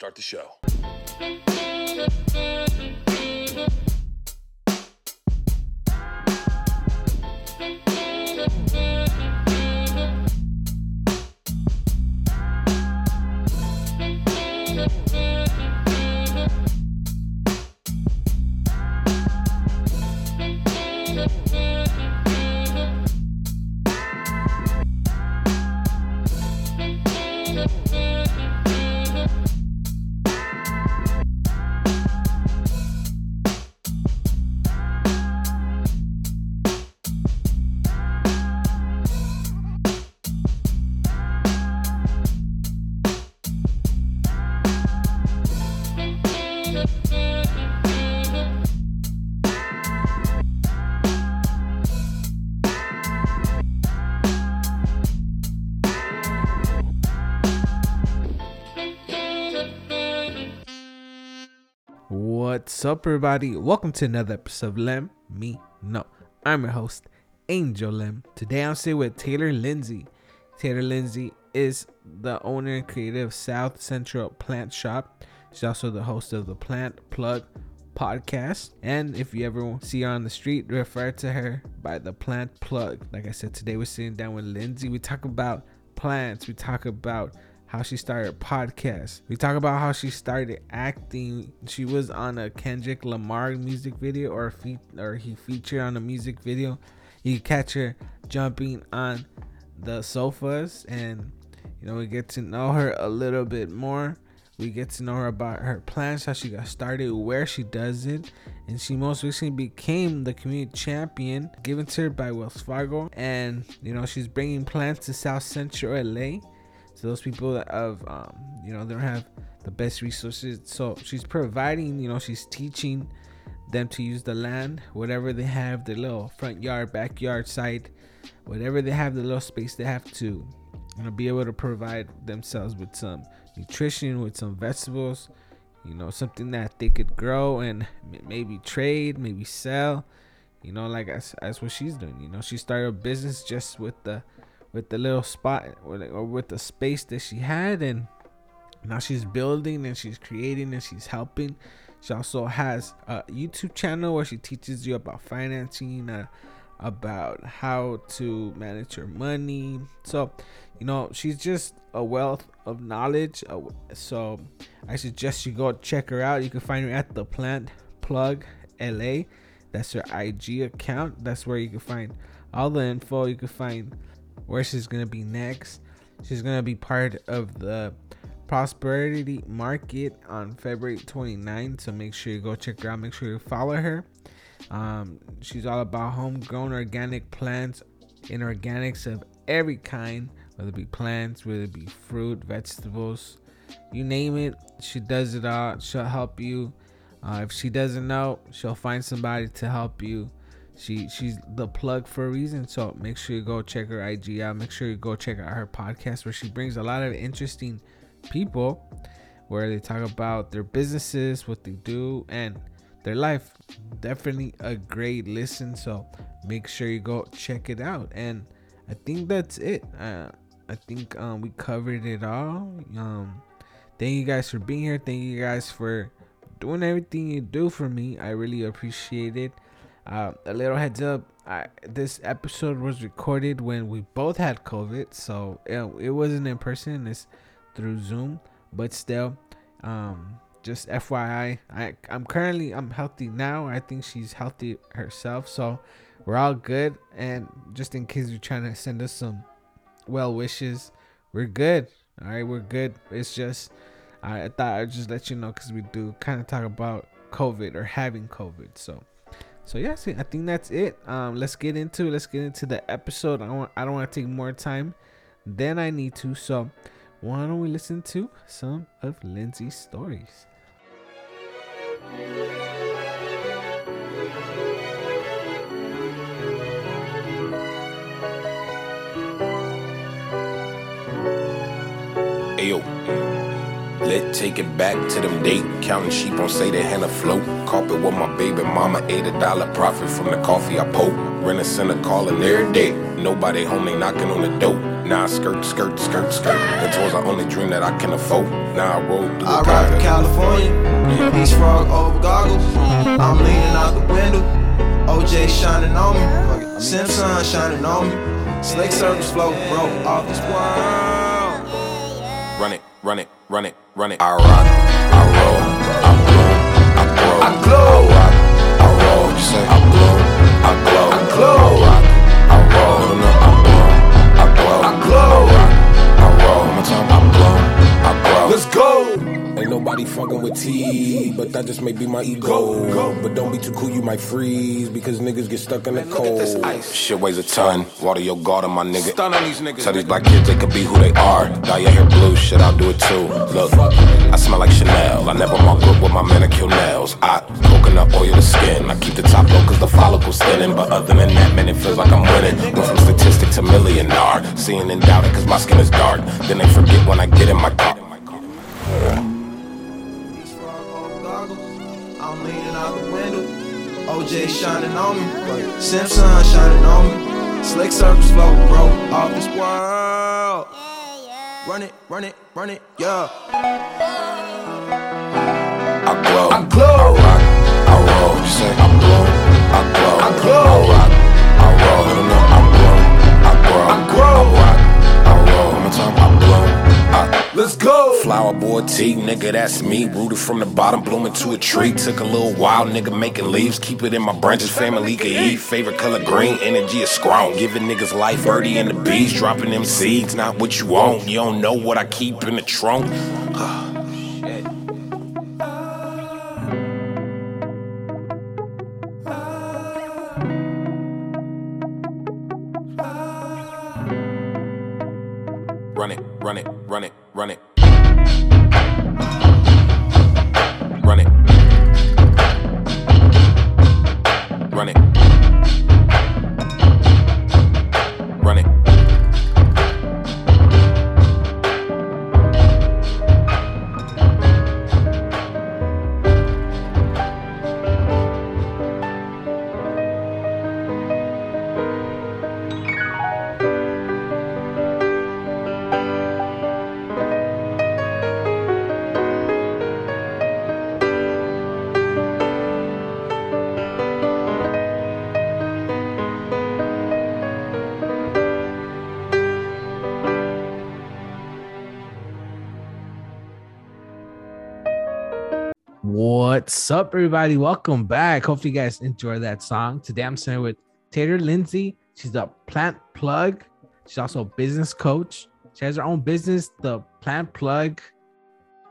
Start the show. What's up, everybody? Welcome to another episode of Lem Me No. I'm your host, Angel Lem. Today I'm sitting with Taylor Lindsay. Taylor Lindsay is the owner and creator of South Central Plant Shop. She's also the host of the Plant Plug podcast. And if you ever see her on the street, refer to her by the Plant Plug. Like I said, today we're sitting down with Lindsay. We talk about plants, we talk about how she started a podcast. We talk about how she started acting. She was on a Kendrick Lamar music video or fe- or he featured on a music video. You catch her jumping on the sofas and you know we get to know her a little bit more. We get to know her about her plans, how she got started, where she does it, and she most recently became the community champion given to her by Wells Fargo. And you know she's bringing plants to South Central LA to those people that have um, you know they don't have the best resources. So she's providing you know she's teaching them to use the land whatever they have their little front yard backyard side whatever they have the little space they have to you know be able to provide themselves with some nutrition with some vegetables you know something that they could grow and maybe trade maybe sell you know like that's, that's what she's doing you know. She started a business just with the with the little spot or with the space that she had and now she's building and she's creating and she's helping. She also has a youtube channel where she teaches you about financing uh, about how to manage your money. So you know she's just a wealth of knowledge. Uh, so i suggest you go check her out. You can find her at the plant plug la that's her ig account. That's where you can find all the info. You can find where she's gonna be next. She's gonna be part of the prosperity market on February 29th. So make sure you go check her out. Make sure you follow her. Um, she's all about homegrown organic plants and organics of every kind, whether it be plants, whether it be fruit, vegetables, you name it. She does it all. She'll help you. Uh, if she doesn't know, she'll find somebody to help you she she's the plug for a reason so make sure you go check her ig out. Make sure you go check out her podcast where she brings a lot of interesting people where they talk about their businesses what they do and their life. Definitely a great listen so make sure you go check it out. And i think that's it. Uh, i think um, we covered it all. Um, thank you guys for being here. Thank you guys for doing everything you do for me. I really appreciate it uh, a little heads up I, this episode was recorded when we both had COVID, so it, it wasn't in person. It's through Zoom, but still, um, just FYI, I I'm currently I'm healthy now. I think she's healthy herself, so we're all good. And just in case you're trying to send us some well wishes, we're good. All right, we're good. It's just I, I thought I'd just let you know because we do kind of talk about COVID or having COVID, so so yeah, see, I think that's it. Um, let's get into let's get into the episode. I don't I don't want to take more time than I need to. So why don't we listen to some of Lindsay's stories? Ayo. Let take it back to them date. Counting sheep on say they hand afloat. Carpet with my baby mama, ate a dollar profit from the coffee I poke. Rent a center calling every day. Nobody home, they knocking on the door. Now I skirt, skirt, skirt, skirt. The toys I only dream that I can afford. Now I roll through I the ride to. California, beach frog over goggles. I'm leaning out the window, OJ shining on me, Simpson shining on me. Slick surface flow broke off this world. Run it, run it, run it, run it. I rock, I roll, I bloom, I grow. I glow. I rock, I roll. You say? I bloom, I glow. I glow. I nobody fucking with T, but that just may be my ego. But don't be too cool, you might freeze because niggas get stuck in the cold. Shit weighs a ton. Water your garden, my nigga. Stun on these niggas. Tell these black kids they could be who they are. Dye your hair blue, shit, I'll do it too. Look, I smell like Chanel. I never mark up with my manicure nails. I coconut oil the skin. I keep the top low cause the follicle's thinning. But other than that, man, it feels like I'm winning. Went from statistic to millionaire. Seeing and doubting cause my skin is dark. Then they forget when I get in my car. OJ shining on me, Simpson shining on me. Slick surface float broke off this world. Run it, run it, run it, yeah. I glow. I glow. I rock. I roll. You say? I blow. I glow. I glow. I rock. Let's go. Flower boy T, nigga, that's me. Rooted from the bottom, blooming to a tree. Took a little while, nigga, making leaves. Keep it in my branches, family can eat. Favorite color green, energy is strong. Giving niggas life, birdie and the bees. Dropping them seeds, not what you want. You don't know what I keep in the trunk. Run it, run it, run it. Run it. What's up, everybody? Welcome back. Hopefully, you guys enjoy that song. Today, I'm sitting with Taylor Lindsay. She's the plant plug. She's also a business coach. She has her own business, the Plant Plug.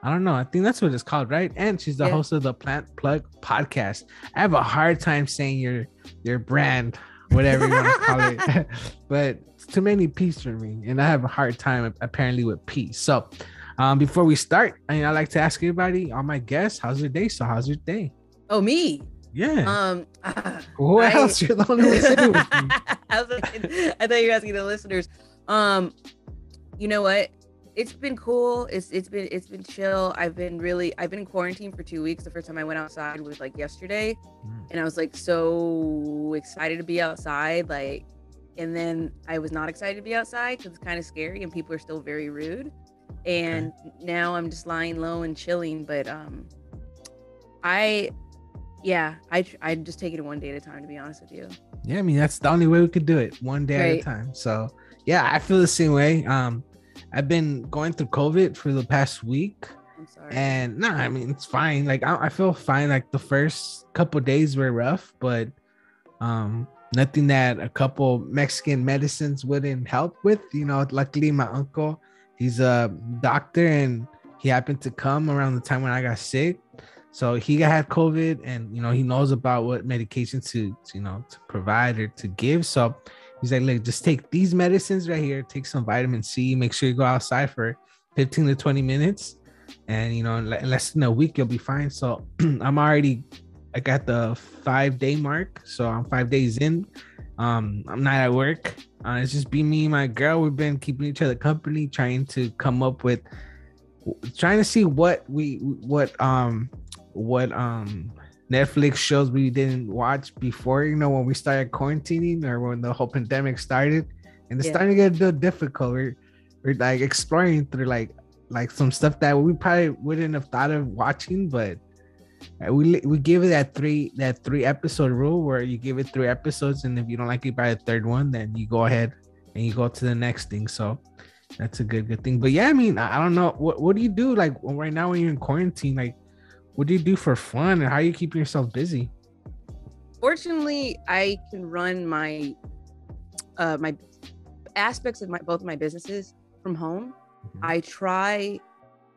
I don't know. I think that's what it's called, right? And she's the Yeah. host of the Plant Plug podcast. I have a hard time saying your your brand, whatever you want to call it, but it's too many P's for me, and I have a hard time apparently with P. So, um, before we start, I mean, I like to ask everybody, all my guests, how's your day? So, how's your day? Oh, me. Yeah. Um, Who I- else? You're the only one sitting with me. I, was like, I thought you were asking the listeners. Um, you know what? It's been cool. It's it's been it's been chill. I've been really I've been in quarantine for two weeks. The first time I went outside was like yesterday, Mm. and I was like so excited to be outside. Like, and then I was not excited to be outside because it's kind of scary and people are still very rude. And now I'm just lying low and chilling. But um, I, yeah, I I just take it one day at a time. To be honest with you. Yeah, I mean that's the only way we could do it, one day at a time. So yeah, I feel the same way. Um, I've been going through COVID for the past week, I'm sorry. and no, I mean it's fine. Like I, I feel fine. Like the first couple days were rough, but um, nothing that a couple Mexican medicines wouldn't help with. You know, luckily my uncle, he's a doctor, and he happened to come around the time when I got sick. So he had COVID, and you know he knows about what medication to, to you know to provide or to give. So he's like, look, just take these medicines right here. Take some vitamin C. Make sure you go outside for 15 to 20 minutes, and you know in less than a week you'll be fine. So I'm already I got the five day mark, so I'm five days in. Um, I'm not at work. Uh, it's just be me and my girl. We've been keeping each other company, trying to come up with trying to see what we what um what um Netflix shows we didn't watch before, you know, when we started quarantining or when the whole pandemic started. And it's Yeah. starting to get a little difficult. We're, we're like exploring through like like some stuff that we probably wouldn't have thought of watching, but we we give it that three that three episode rule where you give it three episodes, and if you don't like it by the third one, then you go ahead and you go to the next thing. So that's a good good thing. But yeah, I mean, I, don't know what what do you do like right now when you're in quarantine, like what do you do for fun and how are you keeping yourself busy? Fortunately, I can run my uh my aspects of my both of my businesses from home. Mhm. I try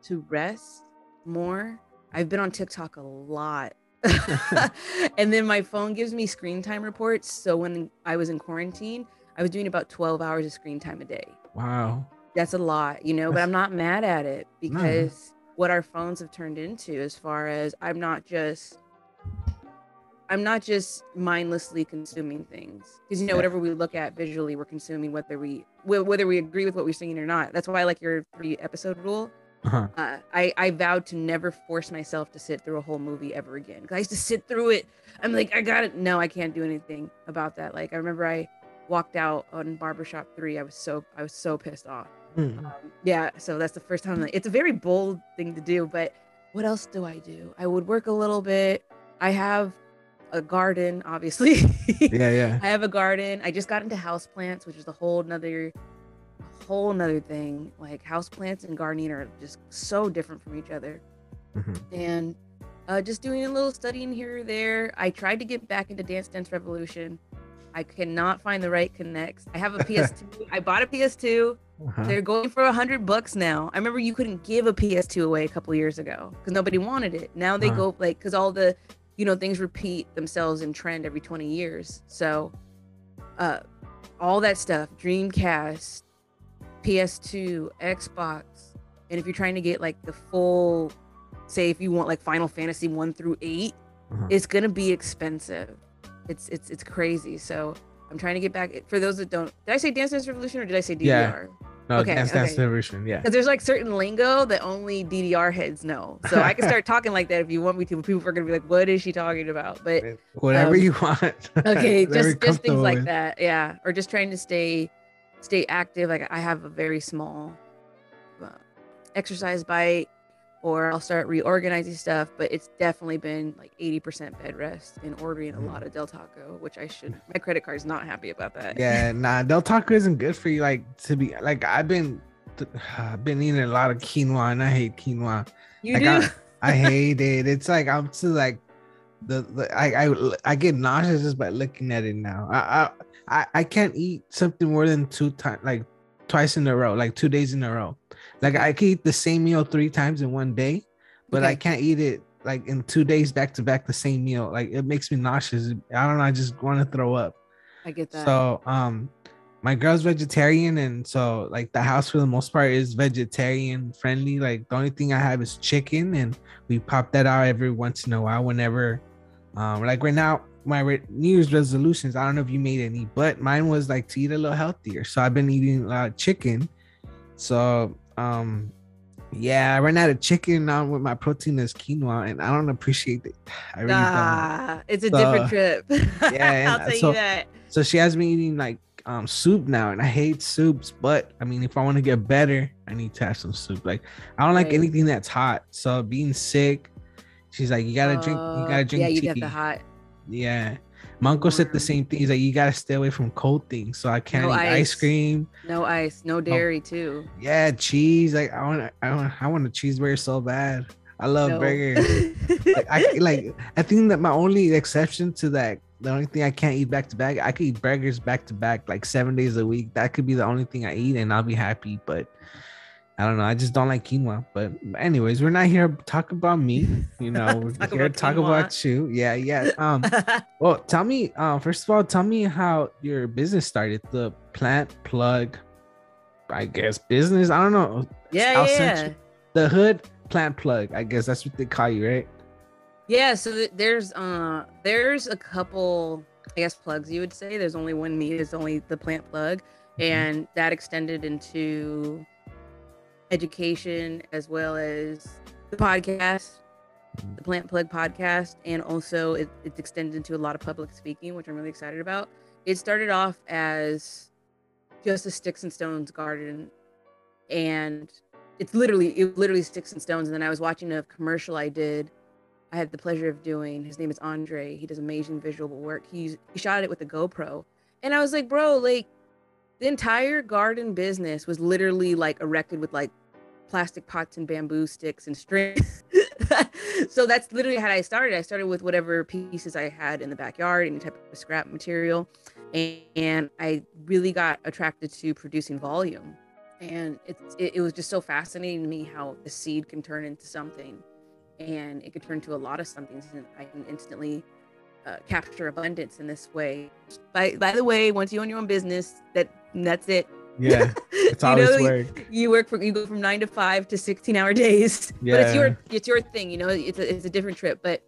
to rest more. I've been on TikTok a lot. and then my phone gives me screen time reports. So when I was in quarantine, I was doing about 12 hours of screen time a day. Wow. That's a lot, you know, but I'm not mad at it No. because what our phones have turned into as far as I'm not just I'm not just mindlessly consuming things because you know Yeah. whatever we look at visually we're consuming whether we whether we agree with what we're seeing or not. That's why I like your three episode rule. Uh-huh. Uh, I I vowed to never force myself to sit through a whole movie ever again. 'Cause I used to sit through it. I'm like I got it. No, I can't do anything about that. Like I remember I walked out on Barbershop Three. I was so I was so pissed off. Mm. Um, yeah, so that's the first time. Like, it's a very bold thing to do, but what else do I do? I would work a little bit. I have a garden, obviously. Yeah, yeah. I have a garden. I just got into houseplants, which is a whole nother whole nother thing. Like houseplants and gardening are just so different from each other. Mhm. And uh, just doing a little studying here or there. I tried to get back into Dance Dance Revolution. I cannot find the right connects. I have a PS2. I bought a PS2. Uh-huh. They're going for a hundred bucks now. I remember you couldn't give a PS2 away a couple years ago because nobody wanted it. Now they Uh. go like because all the you know things repeat themselves in trend every 20 years. So uh all that stuff, Dreamcast, PS2, Xbox, and if you're trying to get like the full say if you want like Final Fantasy 1 through 8, Uh-huh. it's gonna be expensive. It's it's it's crazy. So I'm trying to get back for those that don't did I say Dance Dance Revolution or did I say DDR? Yeah. No, okay, Dance okay. the version. Yeah. Because there's like certain lingo that only DDR heads know. So I can start talking like that if you want me to. But people are gonna be like, "What is she talking about?" But Whatever um, you want. okay, just just things like that. Yeah, or just trying to stay stay active. Like I have a very small uh, exercise bite, or I'll start reorganizing stuff. But it's definitely been like 80% bed rest and ordering a Mhm. lot of Del Taco, which I should. My credit card's not happy about that. Yeah, nah, Del Taco isn't good for you. Like to be like I've been I've been eating a lot of quinoa and I hate quinoa. you Like, do. I, I hate it. It's like I'm to like the, the I, I I get nauseous just by looking at it now. I I I, I can't eat something more than two times like twice in a row, like two days in a row. Like I can eat the same meal three times in one day, but I can't eat it like in two days back to back the same meal. Like it makes me nauseous. I don't know. I just want to throw up. I get that. So um my girl's vegetarian and so like the house for the most part is vegetarian friendly. Like the only thing I have is chicken and we pop that out every once in a while whenever um like right now my re- New Year's resolutions, I don't know if you made any, but mine was like to eat a little healthier. So I've been eating a lot of chicken. So um yeah, I ran out of chicken now with my protein is quinoa and I don't appreciate it. I really don't. Ah, it's a So, different trip. yeah, I'll tell so- you that. So she has me eating like um soup now, and I hate soups. But I mean, if I want to get better, I need to have some soup. Like I don't like Right. anything that's hot. So being sick, she's like, you gotta drink, you Uh, gotta drink Yeah, you tea. got the hot. Yeah. My uncle said the same thing. He's like, you gotta stay away from cold things. So I can't No eat ice. ice. cream. No ice, no oh. dairy too. Yeah, cheese. Like I want, I want, I want a cheeseburger so bad. I love No. burgers. like, I like. I think that my only exception to that, the only thing I can't eat back to back, I could eat burgers back to back like seven days a week. That could be the only thing I eat, and I'll be happy. But I don't know. I just don't like quinoa. But anyways, we're not here to talk about me. You know, we're Talk here to talk about you. Yeah, yeah. Um. Well, tell me. Uh, first of all, tell me how your business started. The plant plug, I guess business. I don't know. yeah, yeah, you- The hood plant plug. I guess that's what they call you, right? Yeah, so th- there's uh there's a couple I guess plugs you would say. There's only one me, there's only the plant plug Mhm. and that extended into education as well as the podcast, the Plant Plug podcast, and also it, it's extended into a lot of public speaking, which I'm really excited about. It started off as just a sticks and stones garden, and it's literally it literally sticks and stones. And then I was watching a commercial I did. I had the pleasure of doing. His name is Andre. He does amazing visual work. He's he shot it with a GoPro, and I was like, bro, like the entire garden business was literally like erected with like plastic pots and bamboo sticks and strings. so that's literally how I started. I started with whatever pieces I had in the backyard, any type of scrap material, and, and I really got attracted to producing volume. And it's it, it was just so fascinating to me how the seed can turn into something, and it could turn to a lot of something. And I can instantly uh, capture abundance in this way. By by the way, once you own your own business, that that's it. Yeah, it's You all know, you- work. you work for you go from nine to five to 16 hour days but it's your it's your thing you know it's a, it's a different trip but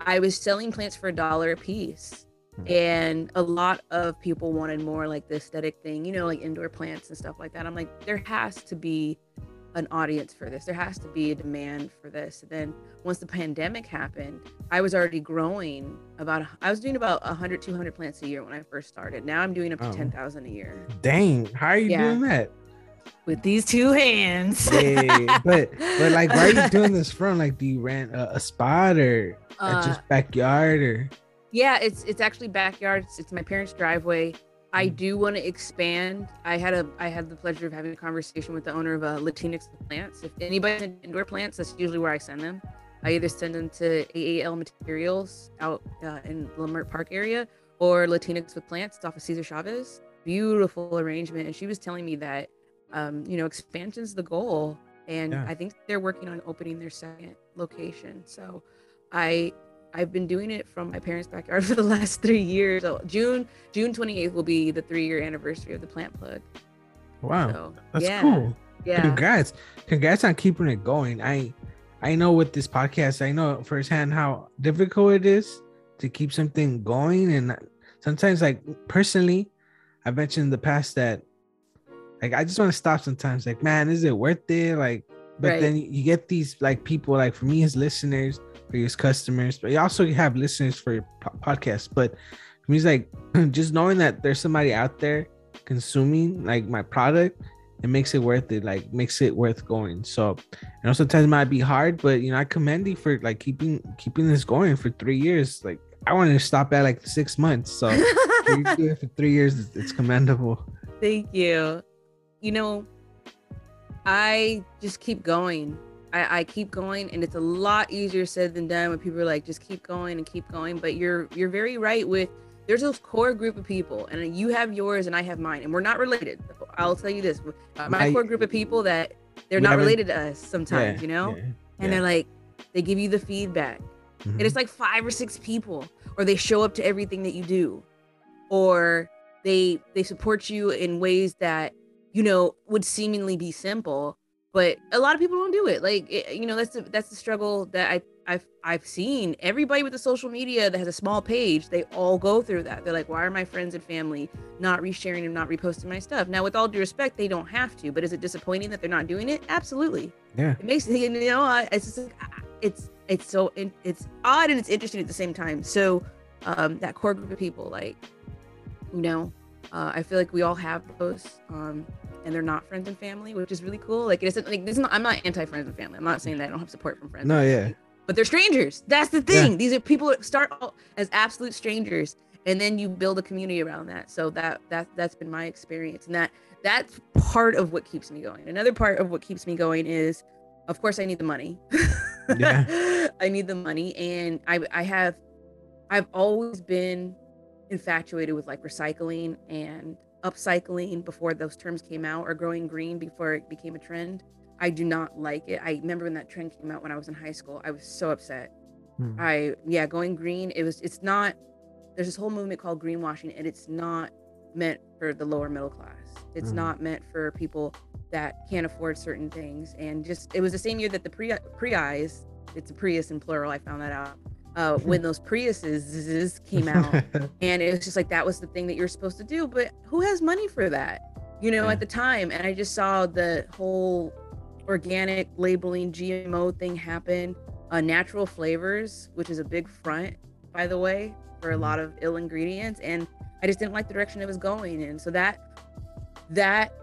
i was selling plants for a dollar a piece Hmm. and a lot of people wanted more like the aesthetic thing you know like indoor plants and stuff like that i'm like there has to be an audience for this there has to be a demand for this and then once the pandemic happened i was already growing about i was doing about 100 200 plants a year when i first started now i'm doing up to Oh. 10000 a year Dang, how are you Yeah. doing that? with these two hands Hey, but but like, where are you doing this from? Like, do you rent a, a spot or Uh, just backyard or? Yeah, it's it's actually backyard. It's, it's my parents' driveway. I Mm. do want to expand. I had a I had the pleasure of having a conversation with the owner of uh, Latinx Plants. If anybody's in indoor plants, that's usually where I send them. I either send them to AAL Materials out uh, in Leimert Park area or Latinx with Plants. It's off of Cesar Chavez. Beautiful arrangement. And she was telling me that, um, you know, expansion's the goal, and Yeah. I think they're working on opening their second location. So, I I've been doing it from my parents' backyard for the last three years. So June June 28th will be the three year anniversary of the plant plug. Wow, So that's yeah, cool. Yeah. Congrats, congrats on keeping it going. I I know with this podcast, I know firsthand how difficult it is to keep something going, and sometimes, like personally, I've mentioned in the past that like I just want to stop sometimes. Like, man, is it worth it? Like, but Right. then you get these like people like for me as listeners, for you as customers, but you also have listeners for your po- podcast. But it's like just knowing that there's somebody out there consuming like my product it makes it worth it like makes it worth going so you know sometimes it might be hard but you know i commend you for like keeping keeping this going for three years like i wanted to stop at like six months so for you do it for three years it's commendable Thank you. You know, I just keep going. I, I keep going, and it's a lot easier said than done when people are like, just keep going and keep going. But you're you're very right with there's this core group of people, and you have yours and I have mine, and we're not related. I'll tell you this: my I- core group of people that they're not related to us sometimes, Yeah, you know, yeah, and they're like, they give you the feedback, Mhm. and it's like five or six people or they show up to everything that you do or they they support you in ways that you know would seemingly be simple but a lot of people don't do it like it, you know that's the that's the struggle that i I've, I've seen. Everybody with the social media that has a small page they all go through that. They're like why are my friends and family not resharing and not reposting my stuff? Now with all due respect they don't have to but is it disappointing that they're not doing it? Absolutely. Yeah. It makes you know it's just like it's it's so it's odd and it's interesting at the same time. So um that core group of people like you know uh, i feel like we all have those um and they're not friends and family which is really cool. Like it isn't like this is not i'm not anti friends and family. I'm not saying that i don't have support from friends no yeah. family, but they're strangers. That's the Yeah. thing. These are people that start as absolute strangers and then you build a community around that. So that that that's been my experience and that that's part of what keeps me going. Another part of what keeps me going is of course i need the money. Yeah. i need the money and i i have i've always been infatuated with like recycling and upcycling before those terms came out or growing green before it became a trend i do not like it i remember when that trend came out when i was in high school i was so upset Hmm. I yeah, going green. It was it's not there's this whole movement called greenwashing and it's not meant for the lower middle class. It's Mhm. not meant for people that can't afford certain things. And just it was the same year that the Pri Prius, it's a Prius in plural, I found that out. Uh, when those Priuses came out and it was just like that was the thing that you're supposed to do but who has money for that you know Yeah. at the time and i just saw the whole organic labeling GMO thing happen. Uh, natural flavors, which is a big front, by the way, for a lot of ill ingredients, and I just didn't like the direction it was going in. So that that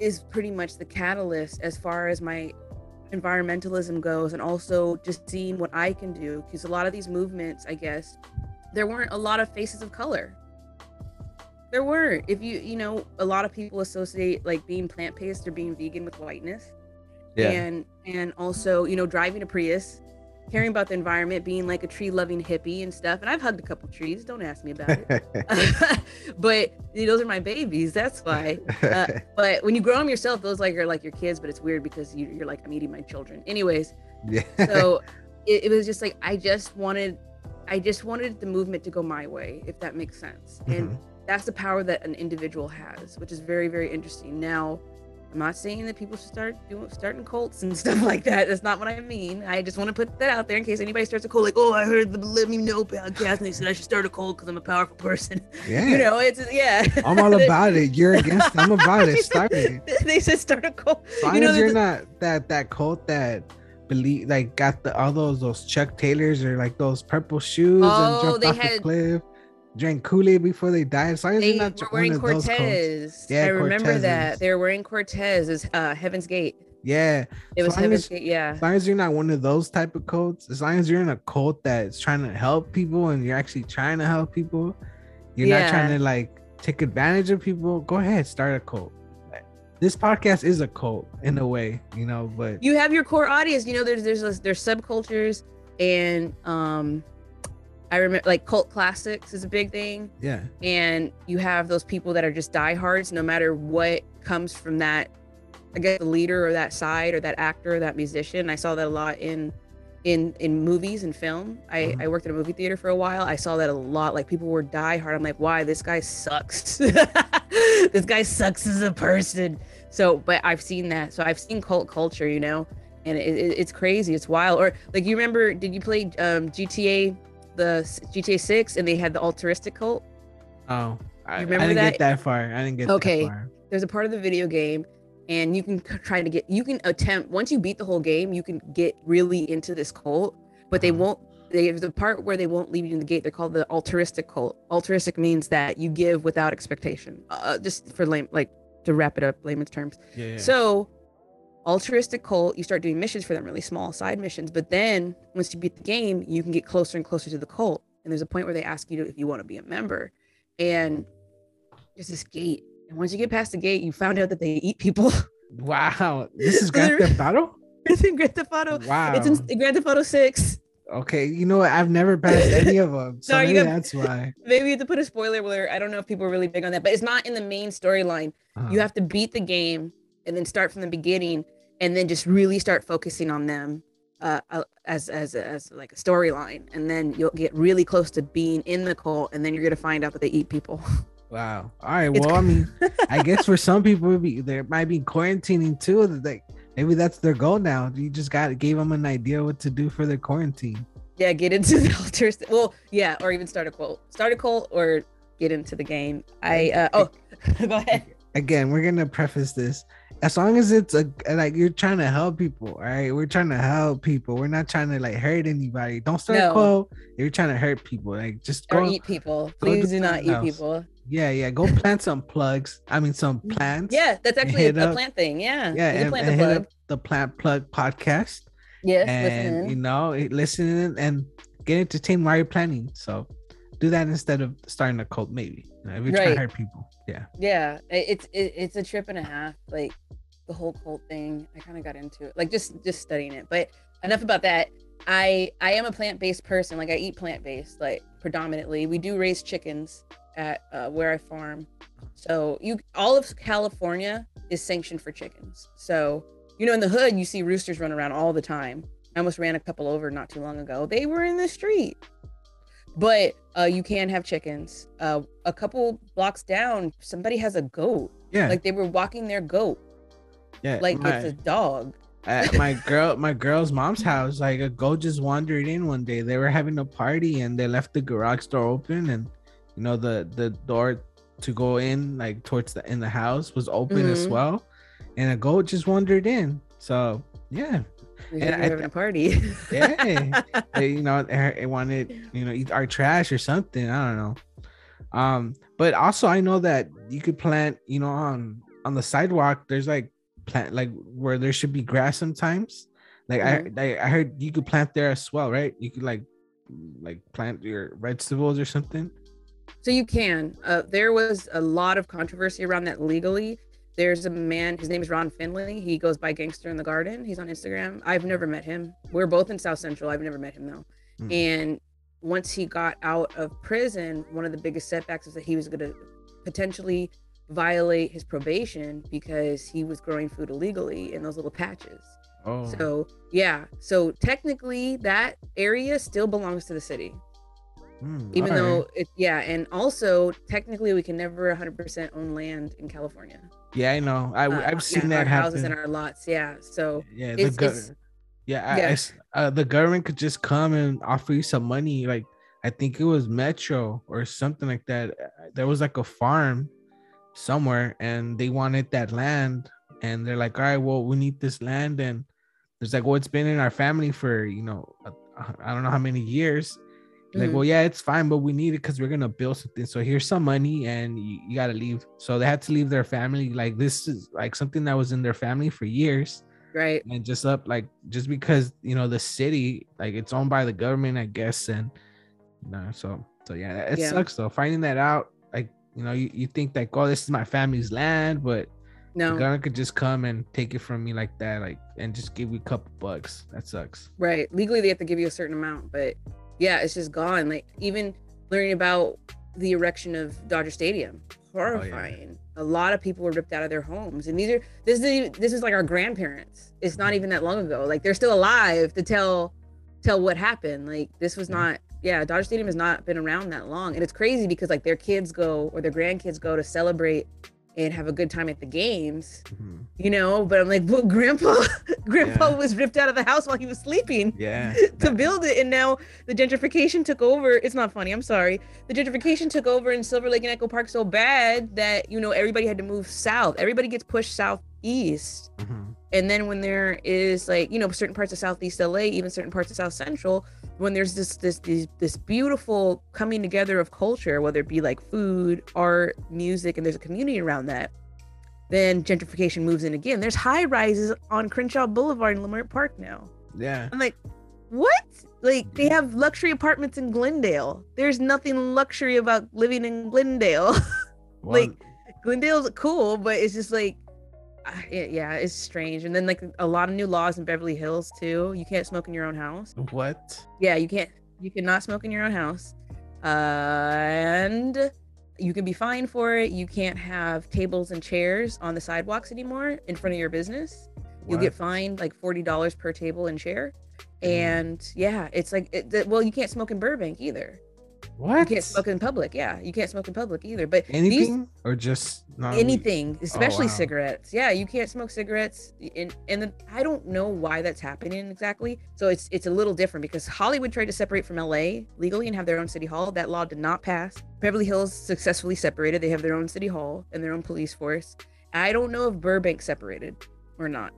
is pretty much the catalyst as far as my environmentalism goes, and also just seeing what I can do. Because a lot of these movements, I guess, there weren't a lot of faces of color. There were. If you, you know, a lot of people associate like being plant based or being vegan with whiteness and and also you know driving a prius caring about the environment being like a tree loving hippie and stuff and i've hugged a couple trees don't ask me about it. But you know, those are my babies that's why. Uh, but when you grow them yourself those like are like your kids but it's weird because you, you're like i'm eating my children. Anyways yeah. so it, it was just like i just wanted i just wanted the movement to go my way if that makes sense. And Mhm. that's the power that an individual has which is very very interesting. Now i'm not saying that people should start doing starting cults and stuff like that that's not what i mean i just want to put that out there in case anybody starts a cult like oh i heard the let me know podcast and they said i should start a cult because i'm a powerful person yeah. you know it's yeah I'm all about it. You're against. I'm about it. Start it. they said start a cult As long you know as you're not that that cult that believe like got the all those those Chuck Taylors or like those purple shoes Oh, and jumped off the cliff, drank Kool Aid before they died. As long as they not were wearing of those cults. cortez Yeah, i remember that they were wearing cortez as uh heaven's gate Yeah. it As was heaven's as- gate yeah As long as you're not one of those type of cults, as long as you're in a cult that's trying to help people and you're actually trying to help people, you're not trying to like take advantage of people. Go ahead, start a cult. This podcast is a cult in a way, you know, but you have your core audience you know there's there's there's subcultures and um i remember like cult classics is a big thing. Yeah, and you have those people that are just diehards no matter what comes from that i guess the leader or that side or that actor or that musician. I saw that a lot in in in movies and film. I Mhm. i worked in a movie theater for a while. I saw that a lot. Like people were diehard. I'm like why? This guy sucks. This guy sucks as a person. So but i've seen that. So i've seen cult culture you know? And it, it, it's crazy. It's wild. Or like you remember did you play um gta the s- gta 6 and they had the altruistic cult oh, I, I remember didn't that? get that far. I didn't get Okay. that far. there's a part of the video game and you can try to get you can attempt once you beat the whole game you can get really into this cult but they Uh-huh. won't there's a part where they won't leave you in the gate they're called the altruistic cult altruistic means that you give without expectation uh, just for lame like to wrap it up layman's terms Yeah, yeah. so altruistic cult you start doing missions for them really small side missions but then once you beat the game you can get closer and closer to the cult. And there's a point where they ask you to, if you want to be a member. And there's this gate. And once you get past the gate you found out that they eat people. Wow, this is Grand Theft Auto. it's in Grand Theft Auto. Wow. it's in Grand Theft Auto 6 Okay, you know what? I've never passed any of them, so Sorry, you maybe got- that's why. maybe you have to put a spoiler alert. I don't know if people are really big on that but it's not in the main storyline. Uh, you have to beat the game and then start from the beginning and then just really start focusing on them uh, uh, as as as like a storyline and then you'll get really close to being in the cult and then you're gonna find out that they eat people wow. All right. It's Well, I mean, I guess for some people, be there might be quarantining too. that maybe that's their goal now. You just got gave them an idea what to do for their quarantine. yeah get into the altars well yeah or even start a cult start a cult or get into the game i uh oh go ahead Again, we're gonna preface this. As long as it's a like you're trying to help people, all right? We're trying to help people. We're not trying to like hurt anybody. Don't start No. a quote. if You're trying to hurt people. Like just or go. eat people go do please do not eat else. people Yeah, yeah. Go plant some plugs. I mean, some mm, plants. yeah that's actually a, up- plant thing yeah yeah. And, plant and the hit plug up the Plant Plug podcast. yes and listen you know it- listen and get entertained while you're planning so do that instead of starting a cult maybe you know, if you're trying to hire people yeah. Yeah it's it, it's a trip and a half like the whole cult thing i kind of got into it like just just studying it but enough about that. I i am a plant-based person like i eat plant-based like predominantly. We do raise chickens at uh, where i farm so you all of california is sanctioned for chickens so you know in the hood you see roosters run around all the time. I almost ran a couple over not too long ago. They were in the street but uh, you can have chickens. Uh, a couple blocks down somebody has a goat. Yeah. Like they were walking their goat. Yeah like my, it's a dog. At my girl my girl's mom's house like a goat just wandered in one day. They were having a party and they left the garage door open and you know the the door to go in like towards the in the house was open as Mhm. well. And a goat just wandered in. So yeah, We And I- having a party. yeah. they, you know, they, wanted you know eat our trash or something. I don't know. Um, but also I know that you could plant, you know, on on the sidewalk. There's like plant like where there should be grass sometimes. Like I, I I heard you could plant there as well, right? You could like like plant your vegetables or something. So you can. Uh, there was a lot of controversy around that legally. There's a man, his name is Ron Finley. He goes by Gangster in the Garden. He's on Instagram. I've never met him. We're both in South Central. I've never met him though. Mm. And once he got out of prison, one of the biggest setbacks is that he was going to potentially violate his probation because he was growing food illegally in those little patches. Oh, So, yeah. So technically, that area still belongs to the city mm, even alright. though it yeah and also technically we can never 100% own land in california yeah, I know. I Uh, I've seen yeah, that our happen. houses and our lots yeah so yeah, the it's- gov- it's- yeah, I- I yeah. uh, the government could just come and offer you some money. Like I think it was Metro or something like that. Uh, There was like a farm somewhere, and they wanted that land, and they're like, "All right, well, we need this land," and there's like, "Well, it's been in our family for you know, uh, I don't know how many years." Like, Mhm. well, yeah, it's fine, but we need it because we're gonna build something. So here's some money, and you, you gotta leave. So they had to leave their family. Like this is like something that was in their family for years right and just up like just because you know the city like it's owned by the government i guess and no so so yeah it Yeah. sucks though finding that out like you know you, you think like oh this is my family's land but the no government could just come and take it from me like that like and just give you a couple bucks that sucks right legally they have to give you a certain amount but yeah it's just gone. Like even learning about the erection of dodger stadium Oh, horrifying. A lot of people were ripped out of their homes. And these are this is this is like our grandparents. It's Mm-hmm. not even that long ago. Like they're still alive to tell tell what happened. Like this was Yeah. not yeah dodger stadium has not been around that long. And it's crazy because like their kids go or their grandkids go to celebrate and have a good time at the games Mhm. you know but i'm like well grandpa grandpa Yeah. was ripped out of the house while he was sleeping yeah to build it and now the gentrification took over it's not funny i'm sorry the gentrification took over in silver lake and echo park so bad that you know everybody had to move south everybody gets pushed southeast Mhm. And then when there is like you know certain parts of southeast la even certain parts of south central when there's this this this, this beautiful coming together of culture whether it be like food art music and there's a community around that then gentrification moves in again. There's high rises on crenshaw boulevard in leimert park now. Yeah. I'm like what? Like they have luxury apartments in glendale. There's nothing luxury about living in glendale. Like glendale's cool but it's just like it- yeah it's strange and then like a lot of new laws in beverly hills too. You can't smoke in your own house. What? Yeah you can't you cannot smoke in your own house uh, and you can be fined for it. You can't have tables and chairs on the sidewalks anymore in front of your business. You'll get fined like $40 per table and chair and yeah it's like it, well you can't smoke in burbank either you can't smoke in public. Yeah you can't smoke in public either but these anything or just not anything oh, especially Oh, wow. cigarettes. Yeah you can't smoke cigarettes and and the, i don't know why that's happening exactly. So it's it's a little different because hollywood tried to separate from la legally and have their own city hall. That law did not pass. Beverly hills successfully separated. They have their own city hall and their own police force. I don't know if burbank separated or not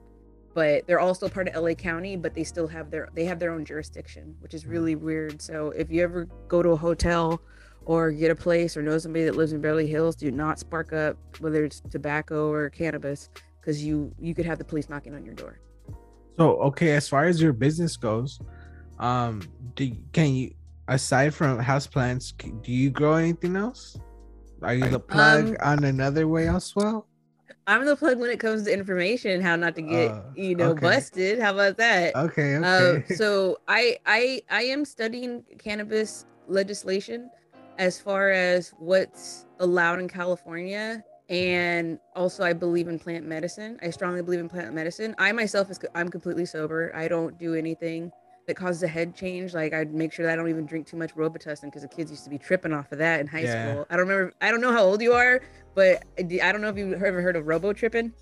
but they're all still part of la county but they still have their they have their own jurisdiction which is really weird so if you ever go to a hotel or get a place or know somebody that lives in Beverly Hills, do not spark up whether it's tobacco or cannabis because you you could have the police knocking on your door. So okay, as far as your business goes, um, do can you aside from house plants, do you grow anything else? Are you the plug Um, on another way as well? I'm the plug when it comes to information, how not to get Uh, you know okay. busted. How about that? Okay, Uh, okay. so I I I am studying cannabis legislation as far as what's allowed in California and also I believe in plant medicine. I strongly believe in plant medicine. I myself is I'm completely sober. I don't do anything that causes a head change. Like I'd make sure that I don't even drink too much Robitussin because the kids used to be tripping off of that in high Yeah. school. I don't remember. I don't know how old you are, but I don't know if you've ever heard of Robo tripping.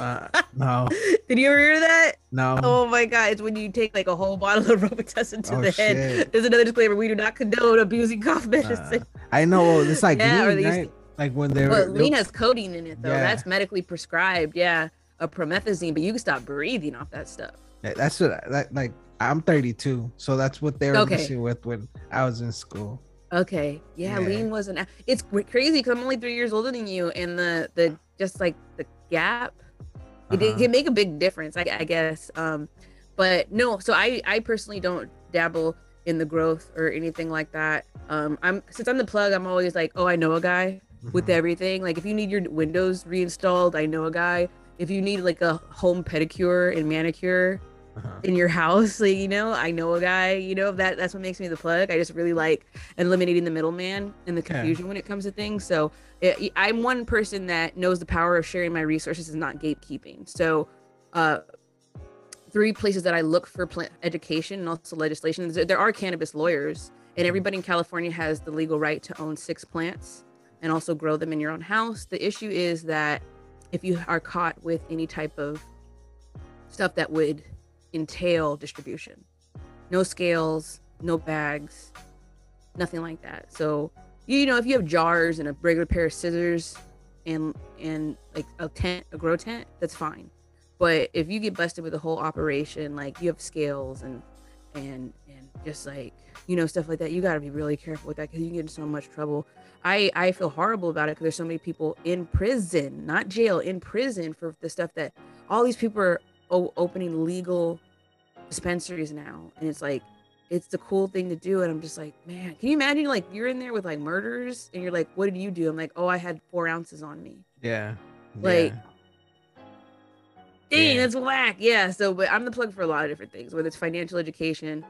Uh, no, Did you ever hear that? no. Oh my god, it's when you take like a whole bottle of Robitussin to Oh, the head. shit. There's another disclaimer: we do not condone abusing cough medicine. Uh, I know it's like Yeah, lean, right? Like when they're but lean has codeine in it though. Yeah. That's medically prescribed. Yeah. a promethazine, but you can stop breathing off that stuff. Yeah, That's what I, that, like I'm 32, so that's what they were Okay. messing with when I was in school. Okay. Yeah, Yeah. lean wasn't. It's crazy because I'm only three years older than you, and the the just like the gap, it, it Uh-huh. can make a big difference. I, I guess. Um, but no. So I I personally don't dabble in the growth or anything like that. Um, I'm since I'm the plug, I'm always like, oh, I know a guy with Mhm. everything. Like if you need your Windows reinstalled, I know a guy. If you need like a home pedicure and manicure, Uh-huh. in your house like you know i know a guy you know that that's what makes me the plug. I just really like eliminating the middleman and the Yeah. confusion when it comes to things. So it, i'm one person that knows the power of sharing my resources and not gatekeeping. So uh three places that i look for plant education and also legislation there there are cannabis lawyers and everybody in california has the legal right to own six plants and also grow them in your own house. The issue is that if you are caught with any type of stuff that would entail distribution. No scales, no bags, nothing like that. So, you know, if you have jars and a regular pair of scissors and and like a tent, a grow tent, that's fine. But if you get busted with the whole operation, like you have scales and and and just like you know stuff like that, you got to be really careful with that because you can get in so much trouble. I I feel horrible about it because there's so many people in prison, not jail, in prison for the stuff that all these people are o- opening legal dispensaries now and it's like it's the cool thing to do and i'm just like man can you imagine like you're in there with like murderers and you're like what did you do i'm like oh i had four ounces on me Yeah. Like, yeah. dang Yeah. that's whack yeah so but i'm the plug for a lot of different things whether it's financial education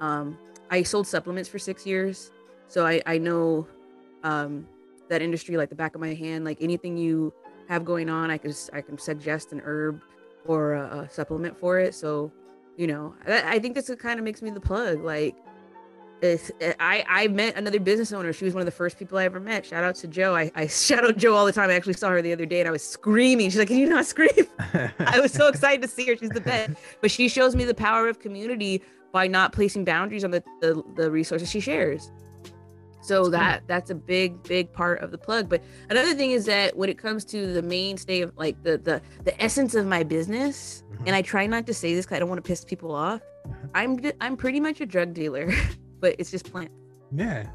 um i sold supplements for six years so i i know um that industry like the back of my hand like anything you have going on i can i can suggest an herb or a, a supplement for it so you know I, I think this kind of makes me the plug like it's, I I met another business owner. She was one of the first people I ever met. Shout out to Joe. I, I shout out Joe all the time. I actually saw her the other day and I was screaming. She's like, "Can you not scream?" I was so excited to see her. She's the best. But she shows me the power of community by not placing boundaries on the, the, the resources she shares. So that that's a big, big part of the plug. But another thing is that when it comes to the mainstay of like the the the essence of my business, and I try not to say this because I don't want to piss people off. I'm I'm pretty much a drug dealer, but it's just plant. yeah.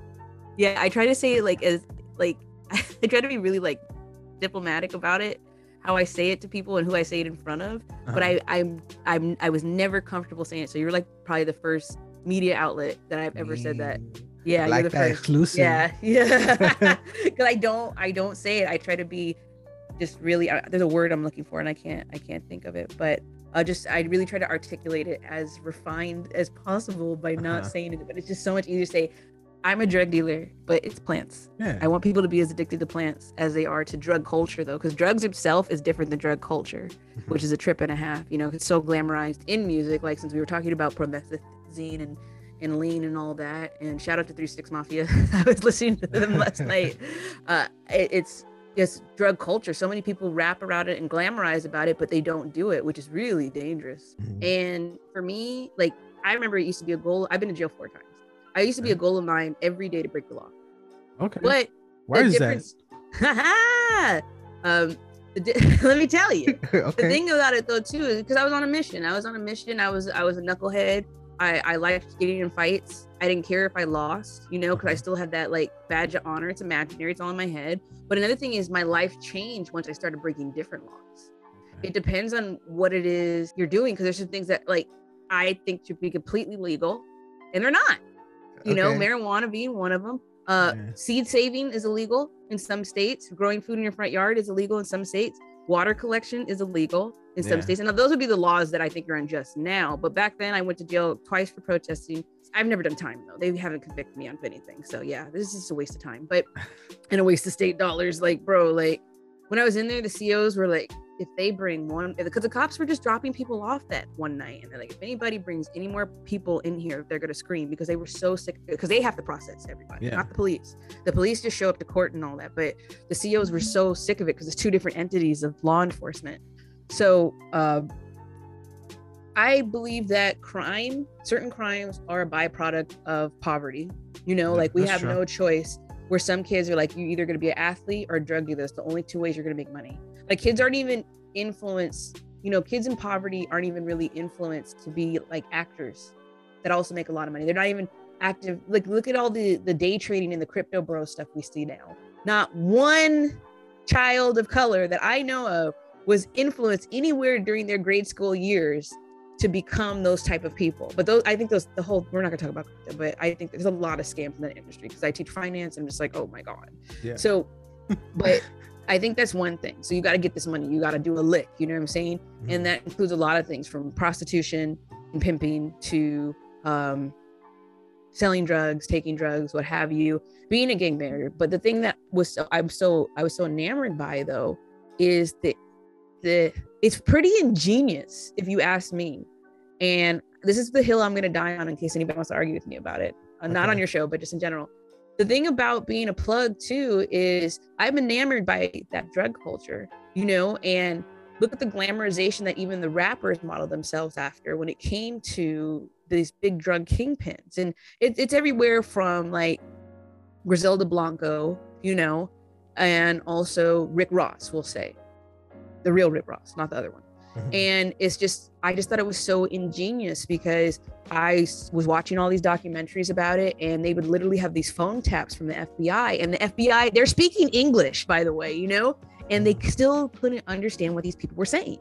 Yeah, I try to say it like as like I try to be really like diplomatic about it, how I say it to people and who I say it in front of. But Uh-huh. I I'm I'm I was never comfortable saying it. So you're like probably the first media outlet that I've ever said that. Yeah, like you're the that first. exclusive. Yeah, yeah. Because I don't I don't say it. I try to be just really. Uh, there's a word I'm looking for and I can't I can't think of it. But I just I really try to articulate it as refined as possible by not Uh-huh. saying it. But it's just so much easier to say. I'm a drug dealer, but it's plants. Yeah. I want people to be as addicted to plants as they are to drug culture, though, because drugs itself is different than drug culture, Mm-hmm. which is a trip and a half. You know, it's so glamorized in music. Like since we were talking about promethazine and and lean and all that. And shout out to Three Six Mafia. I was listening to them last night. Uh, it, it's just drug culture. So many people rap around it and glamorize about it, but they don't do it, which is really dangerous. Mhm. And for me, like I remember it used to be a goal. I've been to jail four times. I used to be a goal of mine every day to break the law. Okay. But the is that? difference- um, di- let me tell you. okay. The thing about it though too is because I was on a mission. I was on a mission. I was I was a knucklehead. I I liked getting in fights. I didn't care if I lost, you know, because I still had that like badge of honor. It's imaginary. It's all in my head. But another thing is my life changed once I started breaking different laws. It depends on what it is you're doing because there's some things that like I think should be completely legal, and they're not. You know, marijuana being one of them. Uh, Yeah. seed saving is illegal in some states. Growing food in your front yard is illegal in some states. Water collection is illegal in some Yeah. states. And those would be the laws that I think are unjust now. But back then, I went to jail twice for protesting. I've never done time though. They haven't convicted me on anything. So yeah, this is just a waste of time. But and a waste of state dollars. Like, bro, like when I was in there, the COs were like, if they bring one, because the cops were just dropping people off that one night, and they're like, if anybody brings any more people in here, they're gonna scream because they were so sick. Because they have to process everybody, Yeah. not the police. The police just show up to court and all that, but the COs were so sick of it because it's two different entities of law enforcement. So um, I believe that crime, certain crimes, are a byproduct of poverty. You know, Yeah, like we have true. no choice. Where some kids are like, you're either going to be an athlete or a drug dealer. That's the only two ways you're going to make money. Like kids aren't even influenced, you know kids in poverty aren't even really influenced to be like actors that also make a lot of money. They're not even active like look at all the the day trading and the crypto bro stuff we see now. Not one child of color that i know of was influenced anywhere during their grade school years to become those type of people. But those i think those the whole we're not going to talk about crypto but i think there's a lot of scams in that industry because i teach finance i'm just like oh my god. Yeah. so but i think that's one thing. So you got to get this money. You got to do a lick you know what i'm saying? Mm-hmm. and that includes a lot of things from prostitution and pimping to um, selling drugs taking drugs what have you being a gangbanger but the thing that was so i'm so i was so enamored by though is that the it's pretty ingenious if you ask me. And this is the hill i'm going to die on in case anybody wants to argue with me about it. Uh, not on your show but just in general the thing about being a plug too is i'm enamored by that drug culture you know and look at the glamorization that even the rappers model themselves after when it came to these big drug kingpins. And it, it's everywhere from like griselda blanco you know and also rick ross we'll say. The real rick ross not the other one Mhm. and it's just i just thought it was so ingenious because I was watching all these documentaries about it and they would literally have these phone taps from the fbi and the fbi they're speaking english by the way you know? And they still couldn't understand what these people were saying.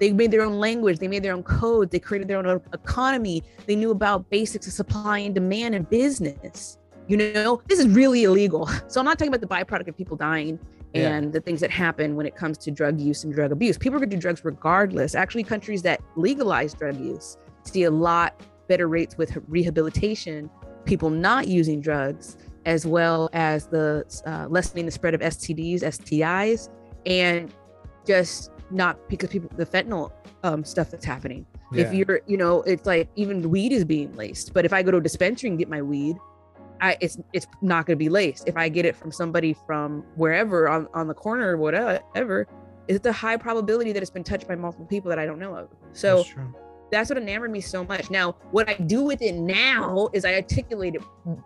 They made their own language they made their own codes they created their own economy they knew about basics of supply and demand and business you know? This is really illegal. So i'm not talking about the byproduct of people dying Yeah. and the things that happen when it comes to drug use and drug abuse. People are going to do drugs regardless. Actually, countries that legalize drug use see a lot better rates with rehabilitation, people not using drugs, as well as the uh, lessening the spread of STDs, STIs, and just not because people the fentanyl um, stuff that's happening. If you're, you know, it's like even weed is being laced. But if I go to a dispensary and get my weed, I it's it's not going to be laced. If I get it from somebody from wherever on, on the corner or whatever, it's a high probability that it's been touched by multiple people that I don't know of. So That's that's what enamored me so much. Now, what I do with it now is I articulate it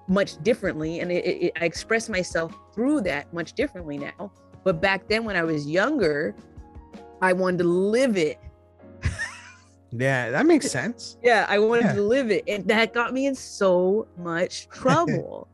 much differently, and it, it, I express myself through that much differently now. But back then, when I was younger, I wanted to live it. Yeah, that makes sense. Yeah, I wanted Yeah. to live it. And that got me in so much trouble.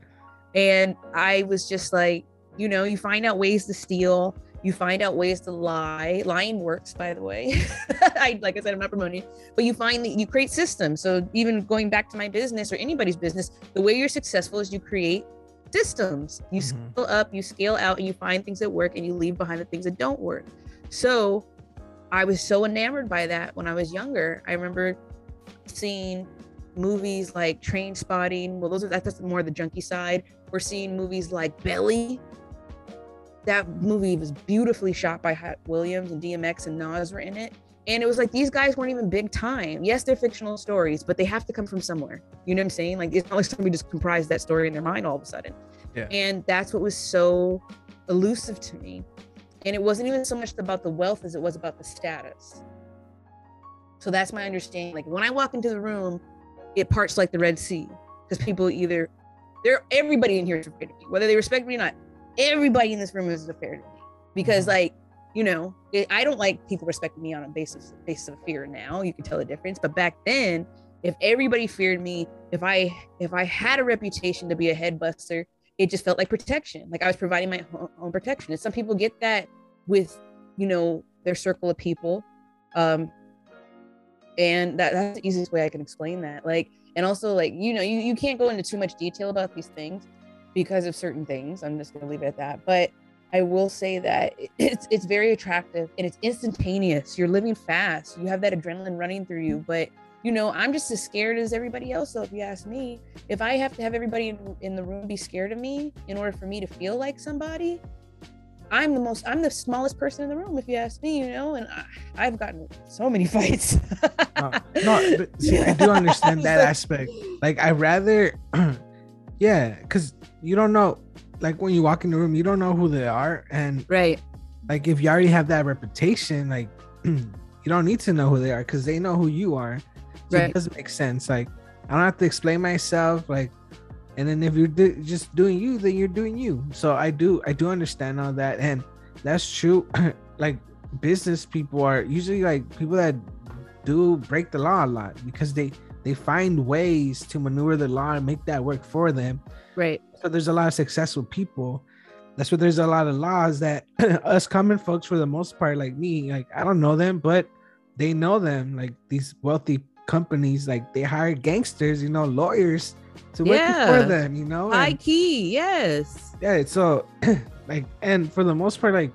and I was just like, you know, you find out ways to steal, you find out ways to lie. Lying works, by the way. I like I said, I'm not promoting, it, but you find that you create systems. So even going back to my business or anybody's business, the way you're successful is you create systems. You Mhm. scale up, you scale out, and you find things that work and you leave behind the things that don't work. So I was so enamored by that when I was younger. I remember seeing movies like Trainspotting. Well, those are that's more the junkie side. We're seeing movies like Belly. That movie was beautifully shot by Hype Williams and DMX and Nas were in it. And it was like these guys weren't even big time. Yes, they're fictional stories, but they have to come from somewhere. You know what I'm saying? Like it's not like somebody just comprised that story in their mind all of a sudden. Yeah. And that's what was so elusive to me. And it wasn't even so much about the wealth as it was about the status. So that's my understanding. Like when I walk into the room, it parts like the Red Sea because people either they're everybody in here is afraid of me, whether they respect me or not. Everybody in this room is afraid of me because, Mhm. like, you know, it, I don't like people respecting me on a basis basis of fear. Now you can tell the difference, but back then, if everybody feared me, if I if I had a reputation to be a head buster, it just felt like protection. Like I was providing my own, own protection. And some people get that with, you know, their circle of people. Um, and that, that's the easiest way I can explain that. Like, and also like, you know, you, you can't go into too much detail about these things because of certain things. I'm just gonna leave it at that. But I will say that it's it's very attractive and it's instantaneous. You're living fast. You have that adrenaline running through you. But you know, I'm just as scared as everybody else. So if you ask me, if I have to have everybody in, in the room be scared of me in order for me to feel like somebody, I'm the most, I'm the smallest person in the room. If you ask me, you know, and I, I've gotten so many fights. No, no, but see, I do understand that aspect. Like, I rather, yeah, because you don't know, like when you walk in the room, you don't know who they are, and right. like if you already have that reputation, like you don't need to know who they are because they know who you are. So Right. it doesn't make sense. Like I don't have to explain myself. Like, and then if you're do- just doing you, then you're doing you. So I do, I do understand all that, and that's true. like business people are usually like people that do break the law a lot because they they find ways to maneuver the law and make that work for them. Right. So there's a lot of successful people. That's why there's a lot of laws that us common folks, for the most part, like me, like I don't know them, but they know them. Like these wealthy companies, like they hire gangsters, you know, lawyers to work Yeah. for them, you know. High and- key, yes. yeah so like and for the most part like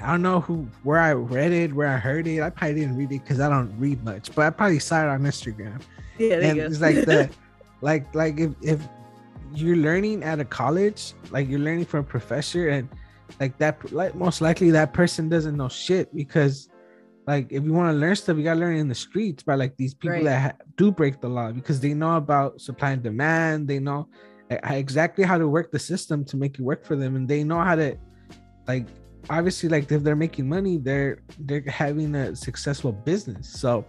i don't know who where i read it where i heard it i probably didn't read it because i don't read much but i probably saw it on instagram Yeah, there and you go. it's like the like like if if you're learning at a college like you're learning from a professor and like that like most likely that person doesn't know shit because like if you want to learn stuff you gotta learn in the streets by like these people Right. that ha- do break the law because they know about supply and demand they know exactly how to work the system to make it work for them and they know how to like obviously like if they're making money they're they're having a successful business so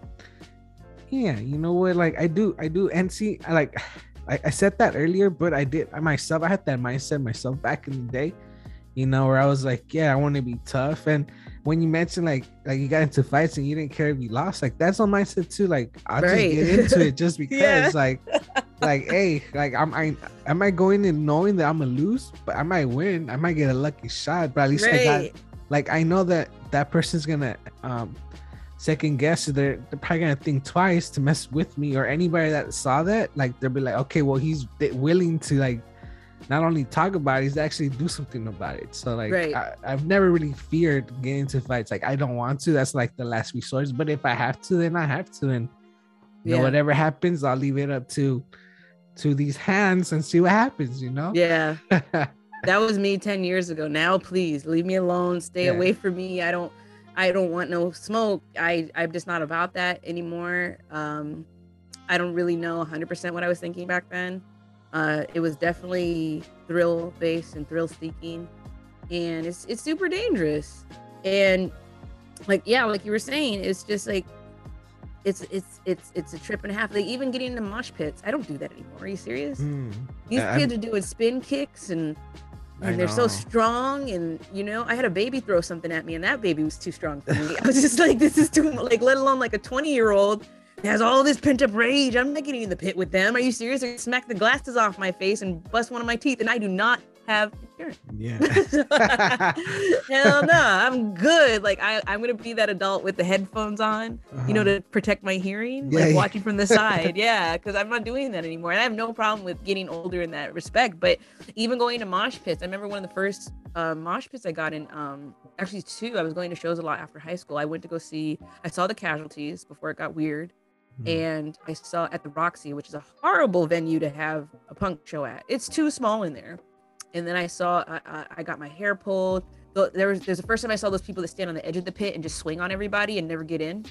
yeah you know what like i do i do and see i like I, I said that earlier but i did I myself i had that mindset myself back in the day you know where i was like yeah i want to be tough and when you mentioned like like you got into fights and you didn't care if you lost like that's on mindset too. Like i'll Right. just get into it just because Yeah. like like hey like i'm i am i going in knowing that i'm gonna lose but i might win. I might get a lucky shot but at least i got like I know that that person's gonna um second guess. So they're, they're probably gonna think twice to mess with me or anybody that saw that. Like they'll be like okay well he's willing to like not only talk about it he's actually do something about it. So like Right. I, i've never really feared getting into fights. Like i don't want to. That's like the last resource. but if i have to then i have to. And you know whatever happens i'll leave it up to to these hands and see what happens you know? Yeah. that was me 10 years ago. Now please leave me alone. Stay Yeah. away from me. I don't i don't want no smoke. I i'm just not about that anymore. Um i don't really know 100% what i was thinking back then uh it was definitely thrill based and thrill seeking and it's it's super dangerous. And like yeah like you were saying it's just like it's it's it's it's a trip and a half. Like even getting into mosh pits i don't do that anymore. Are you serious? Hmm. these I'm- kids are doing spin kicks and and they're so strong and you know i had a baby throw something at me and that baby was too strong for me. I was just like this is too like let alone like a 20 year old has all this pent up rage i'm not getting in the pit with them are you serious i smack the glasses off my face and bust one of my teeth and i do not have insurance yeah hell no i'm good like I, i'm gonna be that adult with the headphones on you know, Uh-huh. to protect my hearing, Yeah, like yeah. watching from the side. Yeah, because I'm not doing that anymore. And I have no problem with getting older in that respect. But even going to mosh pits, I remember one of the first uh, mosh pits I got in, um, actually two, I was going to shows a lot after high school. I went to go see, I saw the casualties before it got weird. Hmm. And I saw at the Roxy, which is a horrible venue to have a punk show at. It's too small in there. And then I saw, I, I, I got my hair pulled. There was, there's the first time I saw those people that stand on the edge of the pit and just swing on everybody and never get in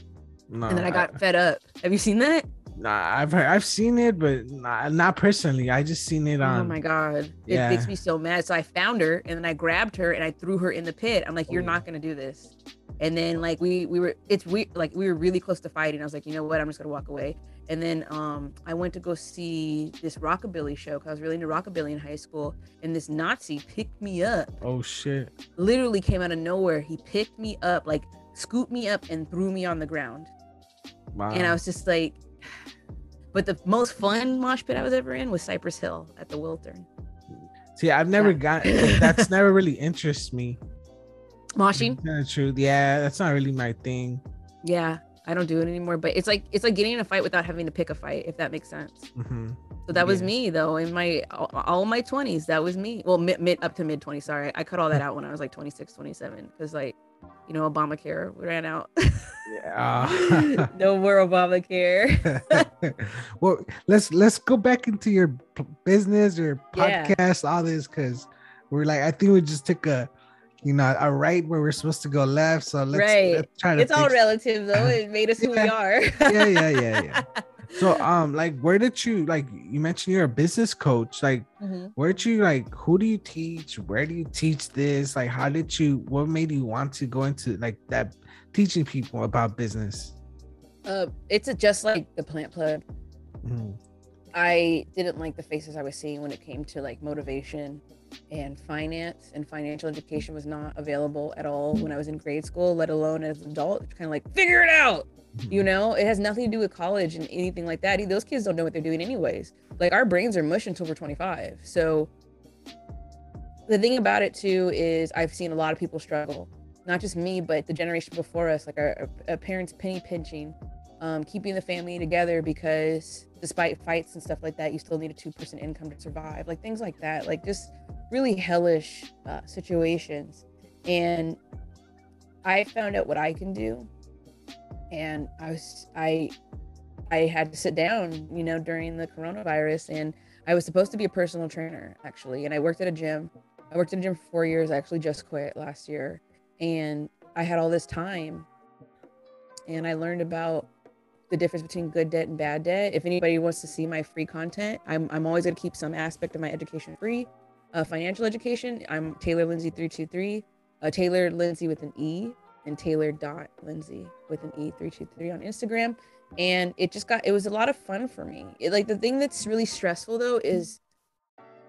No, and then I got fed up. Have you seen that? Nah, I've heard, I've seen it, but not, not personally. I just seen it on. oh my god, it yeah. makes me so mad. So I found her and then I grabbed her and I threw her in the pit. I'm like, you're Oh. not gonna do this. And then like we we were it's we like we were really close to fighting. I was like, you know what? I'm just gonna walk away. And then um I went to go see this rockabilly show because I was really into rockabilly in high school. And this Nazi picked me up, Oh shit! literally came out of nowhere. He picked me up, like scooped me up and threw me on the ground. Wow. and I was just like, but the most fun mosh pit I was ever in was Cypress Hill at the Wiltern. See, I've never Yeah. got. That's never really interests me. Moshing? Tell the truth, yeah, that's not really my thing. Yeah, I don't do it anymore. But it's like it's like getting in a fight without having to pick a fight, if that makes sense. hmm So that was Yeah. me though in my all, all my 20s. That was me. Well, mid, mid up to mid 20s. Sorry, I cut all that out when I was like 26, 27 because like you know Obamacare ran out. Yeah. no more Obamacare. well, let's let's go back into your p- business, your Yeah. podcast, all this, because we're like, I think we just took a, you know, a right where we're supposed to go left. So let's, Right. let's try to. it's all relative though. It made us who we are. Yeah, yeah, yeah, yeah. So, um, like, where did you like? You mentioned you're a business coach. Like, Mhm. where'd you like? Who do you teach? Where do you teach this? Like, how did you? What made you want to go into like that, teaching people about business? Uh, it's a, just like the plant plug. Mhm. I didn't like the faces I was seeing when it came to like motivation and finance and financial education was not available at all when I was in grade school, let alone as an adult. Kind of like figure it out. You know, it has nothing to do with college and anything like that. Those kids don't know what they're doing anyways. Like our brains are mush until we're 25. So the thing about it too is I've seen a lot of people struggle. Not just me, but the generation before us, like our, our parents penny pinching, um, keeping the family together because despite fights and stuff like that, you still need a two person income to survive. Like things like that. Like just really hellish uh, situations. And I found out what I can do and I was I I had to sit down, you know, during the coronavirus and I was supposed to be a personal trainer actually and I worked at a gym. I worked at a gym for 4 years. I actually just quit last year and I had all this time and I learned about the difference between good debt and bad debt. If anybody wants to see my free content, I'm, I'm always going to keep some aspect of my education free. Uh, financial education, I'm Taylor Lindsay 323, uh, Taylor Lindsay with an E and Taylor dot Lindsay with an E three two three on Instagram. And it just got it was a lot of fun for me. It, like the thing that's really stressful though is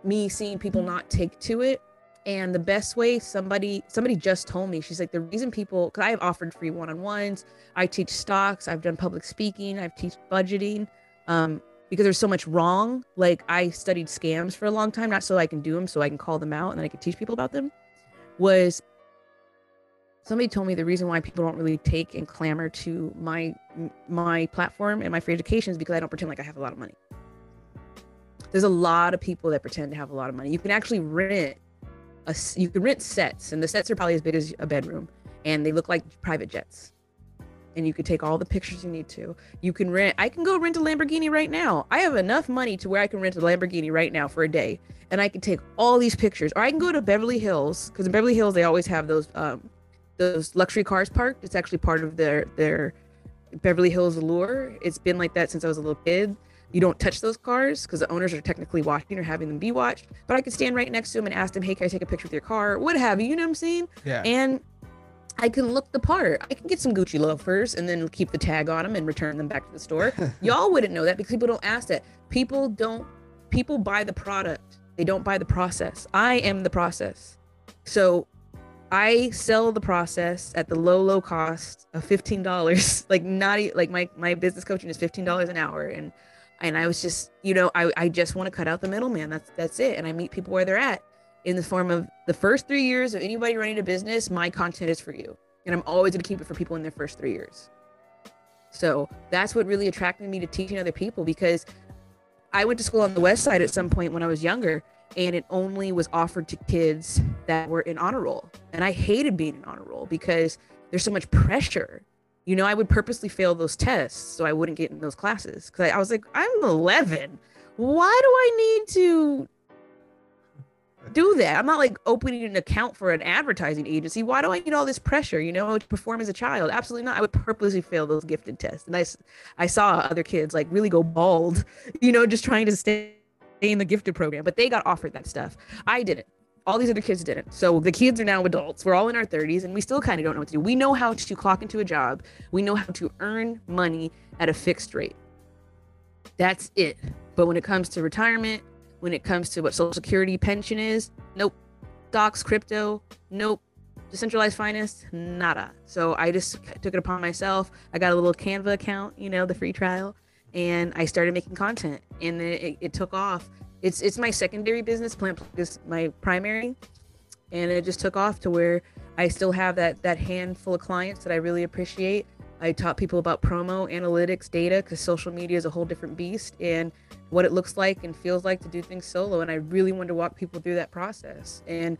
me seeing people not take to it. And the best way somebody somebody just told me, she's like, the reason people because I have offered free one-on-ones, I teach stocks, I've done public speaking, I've teach budgeting. Um, because there's so much wrong. Like I studied scams for a long time, not so I can do them, so I can call them out and then I can teach people about them. Was somebody told me the reason why people don't really take and clamor to my my platform and my free education is because I don't pretend like I have a lot of money. There's a lot of people that pretend to have a lot of money. You can actually rent a you can rent sets, and the sets are probably as big as a bedroom, and they look like private jets. And you can take all the pictures you need to. You can rent. I can go rent a Lamborghini right now. I have enough money to where I can rent a Lamborghini right now for a day, and I can take all these pictures. Or I can go to Beverly Hills because in Beverly Hills they always have those um, those luxury cars parked. It's actually part of their their Beverly Hills allure. It's been like that since I was a little kid. You don't touch those cars because the owners are technically watching or having them be watched. But I could stand right next to them and ask them, "Hey, can I take a picture with your car? What have you? You know what I'm saying?" Yeah. And I can look the part. I can get some Gucci loafers and then keep the tag on them and return them back to the store. Y'all wouldn't know that because people don't ask that. People don't. People buy the product. They don't buy the process. I am the process. So I sell the process at the low, low cost of fifteen dollars. like not like my my business coaching is fifteen dollars an hour, and and I was just you know I I just want to cut out the middleman. That's that's it, and I meet people where they're at in the form of the first three years of anybody running a business. My content is for you, and I'm always gonna keep it for people in their first three years. So that's what really attracted me to teaching other people because I went to school on the west side at some point when I was younger and it only was offered to kids that were in honor roll. And I hated being in honor roll because there's so much pressure. You know, I would purposely fail those tests so I wouldn't get in those classes because I was like, I'm 11. Why do I need to do that? I'm not like opening an account for an advertising agency. Why do I need all this pressure, you know, to perform as a child? Absolutely not. I would purposely fail those gifted tests. And I, I saw other kids like really go bald, you know, just trying to stay in the gifted program, but they got offered that stuff. I didn't. All these other kids didn't. So the kids are now adults. We're all in our 30s and we still kind of don't know what to do. We know how to clock into a job. We know how to earn money at a fixed rate. That's it. But when it comes to retirement, when it comes to what social security pension is, nope. Stocks, crypto, nope. Decentralized finance, nada. So I just took it upon myself. I got a little Canva account, you know, the free trial and I started making content, and it, it, it took off. It's it's my secondary business. Plant is my primary, and it just took off to where I still have that that handful of clients that I really appreciate. I taught people about promo, analytics, data, because social media is a whole different beast, and what it looks like and feels like to do things solo. And I really wanted to walk people through that process. And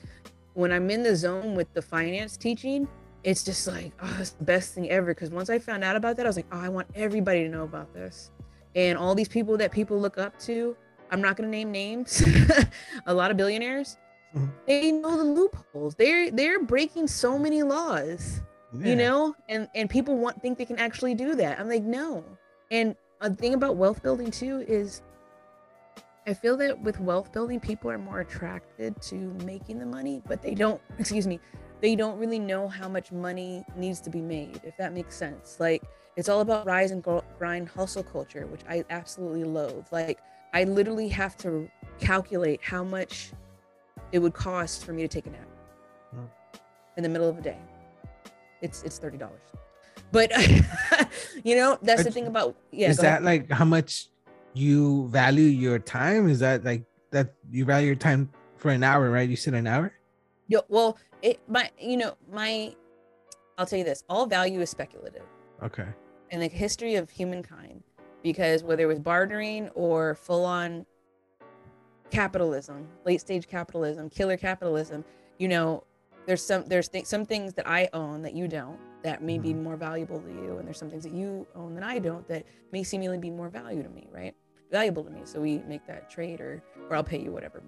when I'm in the zone with the finance teaching, it's just like, oh, it's the best thing ever. Because once I found out about that, I was like, oh, I want everybody to know about this and all these people that people look up to i'm not going to name names a lot of billionaires mm-hmm. they know the loopholes they're they're breaking so many laws yeah. you know and and people want think they can actually do that i'm like no and a thing about wealth building too is i feel that with wealth building people are more attracted to making the money but they don't excuse me they don't really know how much money needs to be made if that makes sense like it's all about rise and grind hustle culture, which I absolutely loathe. Like, I literally have to calculate how much it would cost for me to take a nap Hmm. in the middle of the day. It's it's thirty dollars. But you know, that's the thing about yeah. is that ahead. like how much you value your time? Is that like that you value your time for an hour, right? You said an hour. Yo, well, it my you know my I'll tell you this: all value is speculative Okay. in the history of humankind, because whether it was bartering or full-on capitalism, late-stage capitalism, killer capitalism, you know, there's some there's th- some things that I own that you don't that may be more valuable to you, and there's some things that you own that I don't that may seemingly be more value to me, right? Valuable to me. So we make that trade, or or I'll pay you whatever.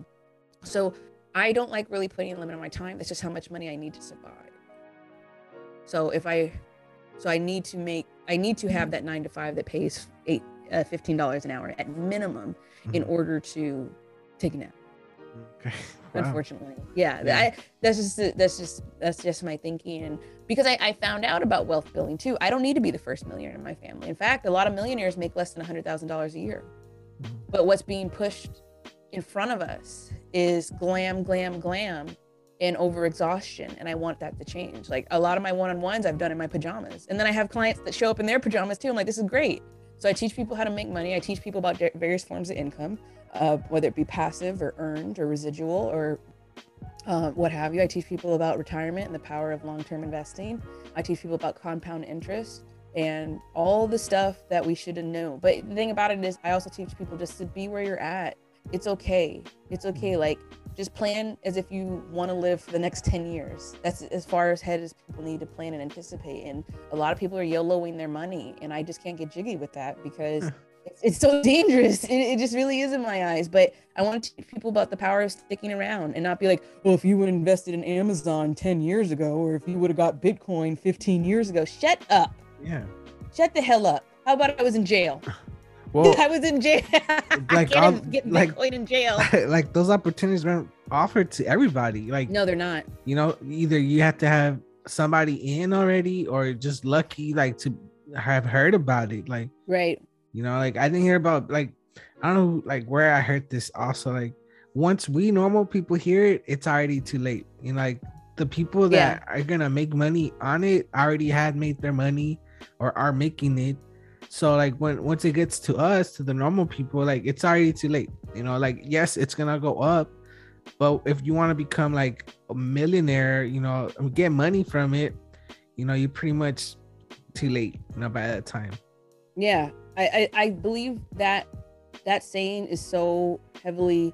So I don't like really putting a limit on my time. That's just how much money I need to survive. So if I, so I need to make, I need to have that nine to five that pays eight, uh, fifteen dollars an hour at minimum in Mhm. order to take a nap. Okay. Wow. Unfortunately, yeah, Yeah. I, that's just that's just that's just my thinking, and because I, I found out about wealth building too. I don't need to be the first millionaire in my family. In fact, a lot of millionaires make less than hundred thousand dollars a year. Mhm. But what's being pushed in front of us is glam, glam, glam, and overexhaustion. And I want that to change. Like a lot of my one on ones I've done in my pajamas. And then I have clients that show up in their pajamas too. I'm like, this is great. So I teach people how to make money. I teach people about various forms of income, uh, whether it be passive or earned or residual or uh, what have you. I teach people about retirement and the power of long term investing. I teach people about compound interest and all the stuff that we should know. But the thing about it is, I also teach people just to be where you're at. It's okay. It's okay. Like, just plan as if you want to live for the next 10 years. That's as far as ahead as people need to plan and anticipate. And a lot of people are YOLOing their money. And I just can't get jiggy with that because it's, it's so dangerous. It, it just really is in my eyes. But I want to teach people about the power of sticking around and not be like, well, if you would have invested in Amazon 10 years ago, or if you would have got Bitcoin 15 years ago, shut up. Yeah. Shut the hell up. How about I was in jail? Well, I was in jail. like, I can't get like- Bitcoin in jail. like those opportunities weren't offered to everybody. Like No, they're not. you know, either you have to have somebody in already, or just lucky like to have heard about it. Like Right. You know, like I didn't hear about like I don't know like where I heard this also. Like once we normal people hear it, it's already too late. You know, like the people that are gonna make money on it already had made their money or are making it. So like when once it gets to us, to the normal people, like it's already too late. You know, like yes, it's gonna go up, but if you want to become like a millionaire, you know, get money from it, you know, you're pretty much too late. You know, by that time. Yeah. I, I, I believe that that saying is so heavily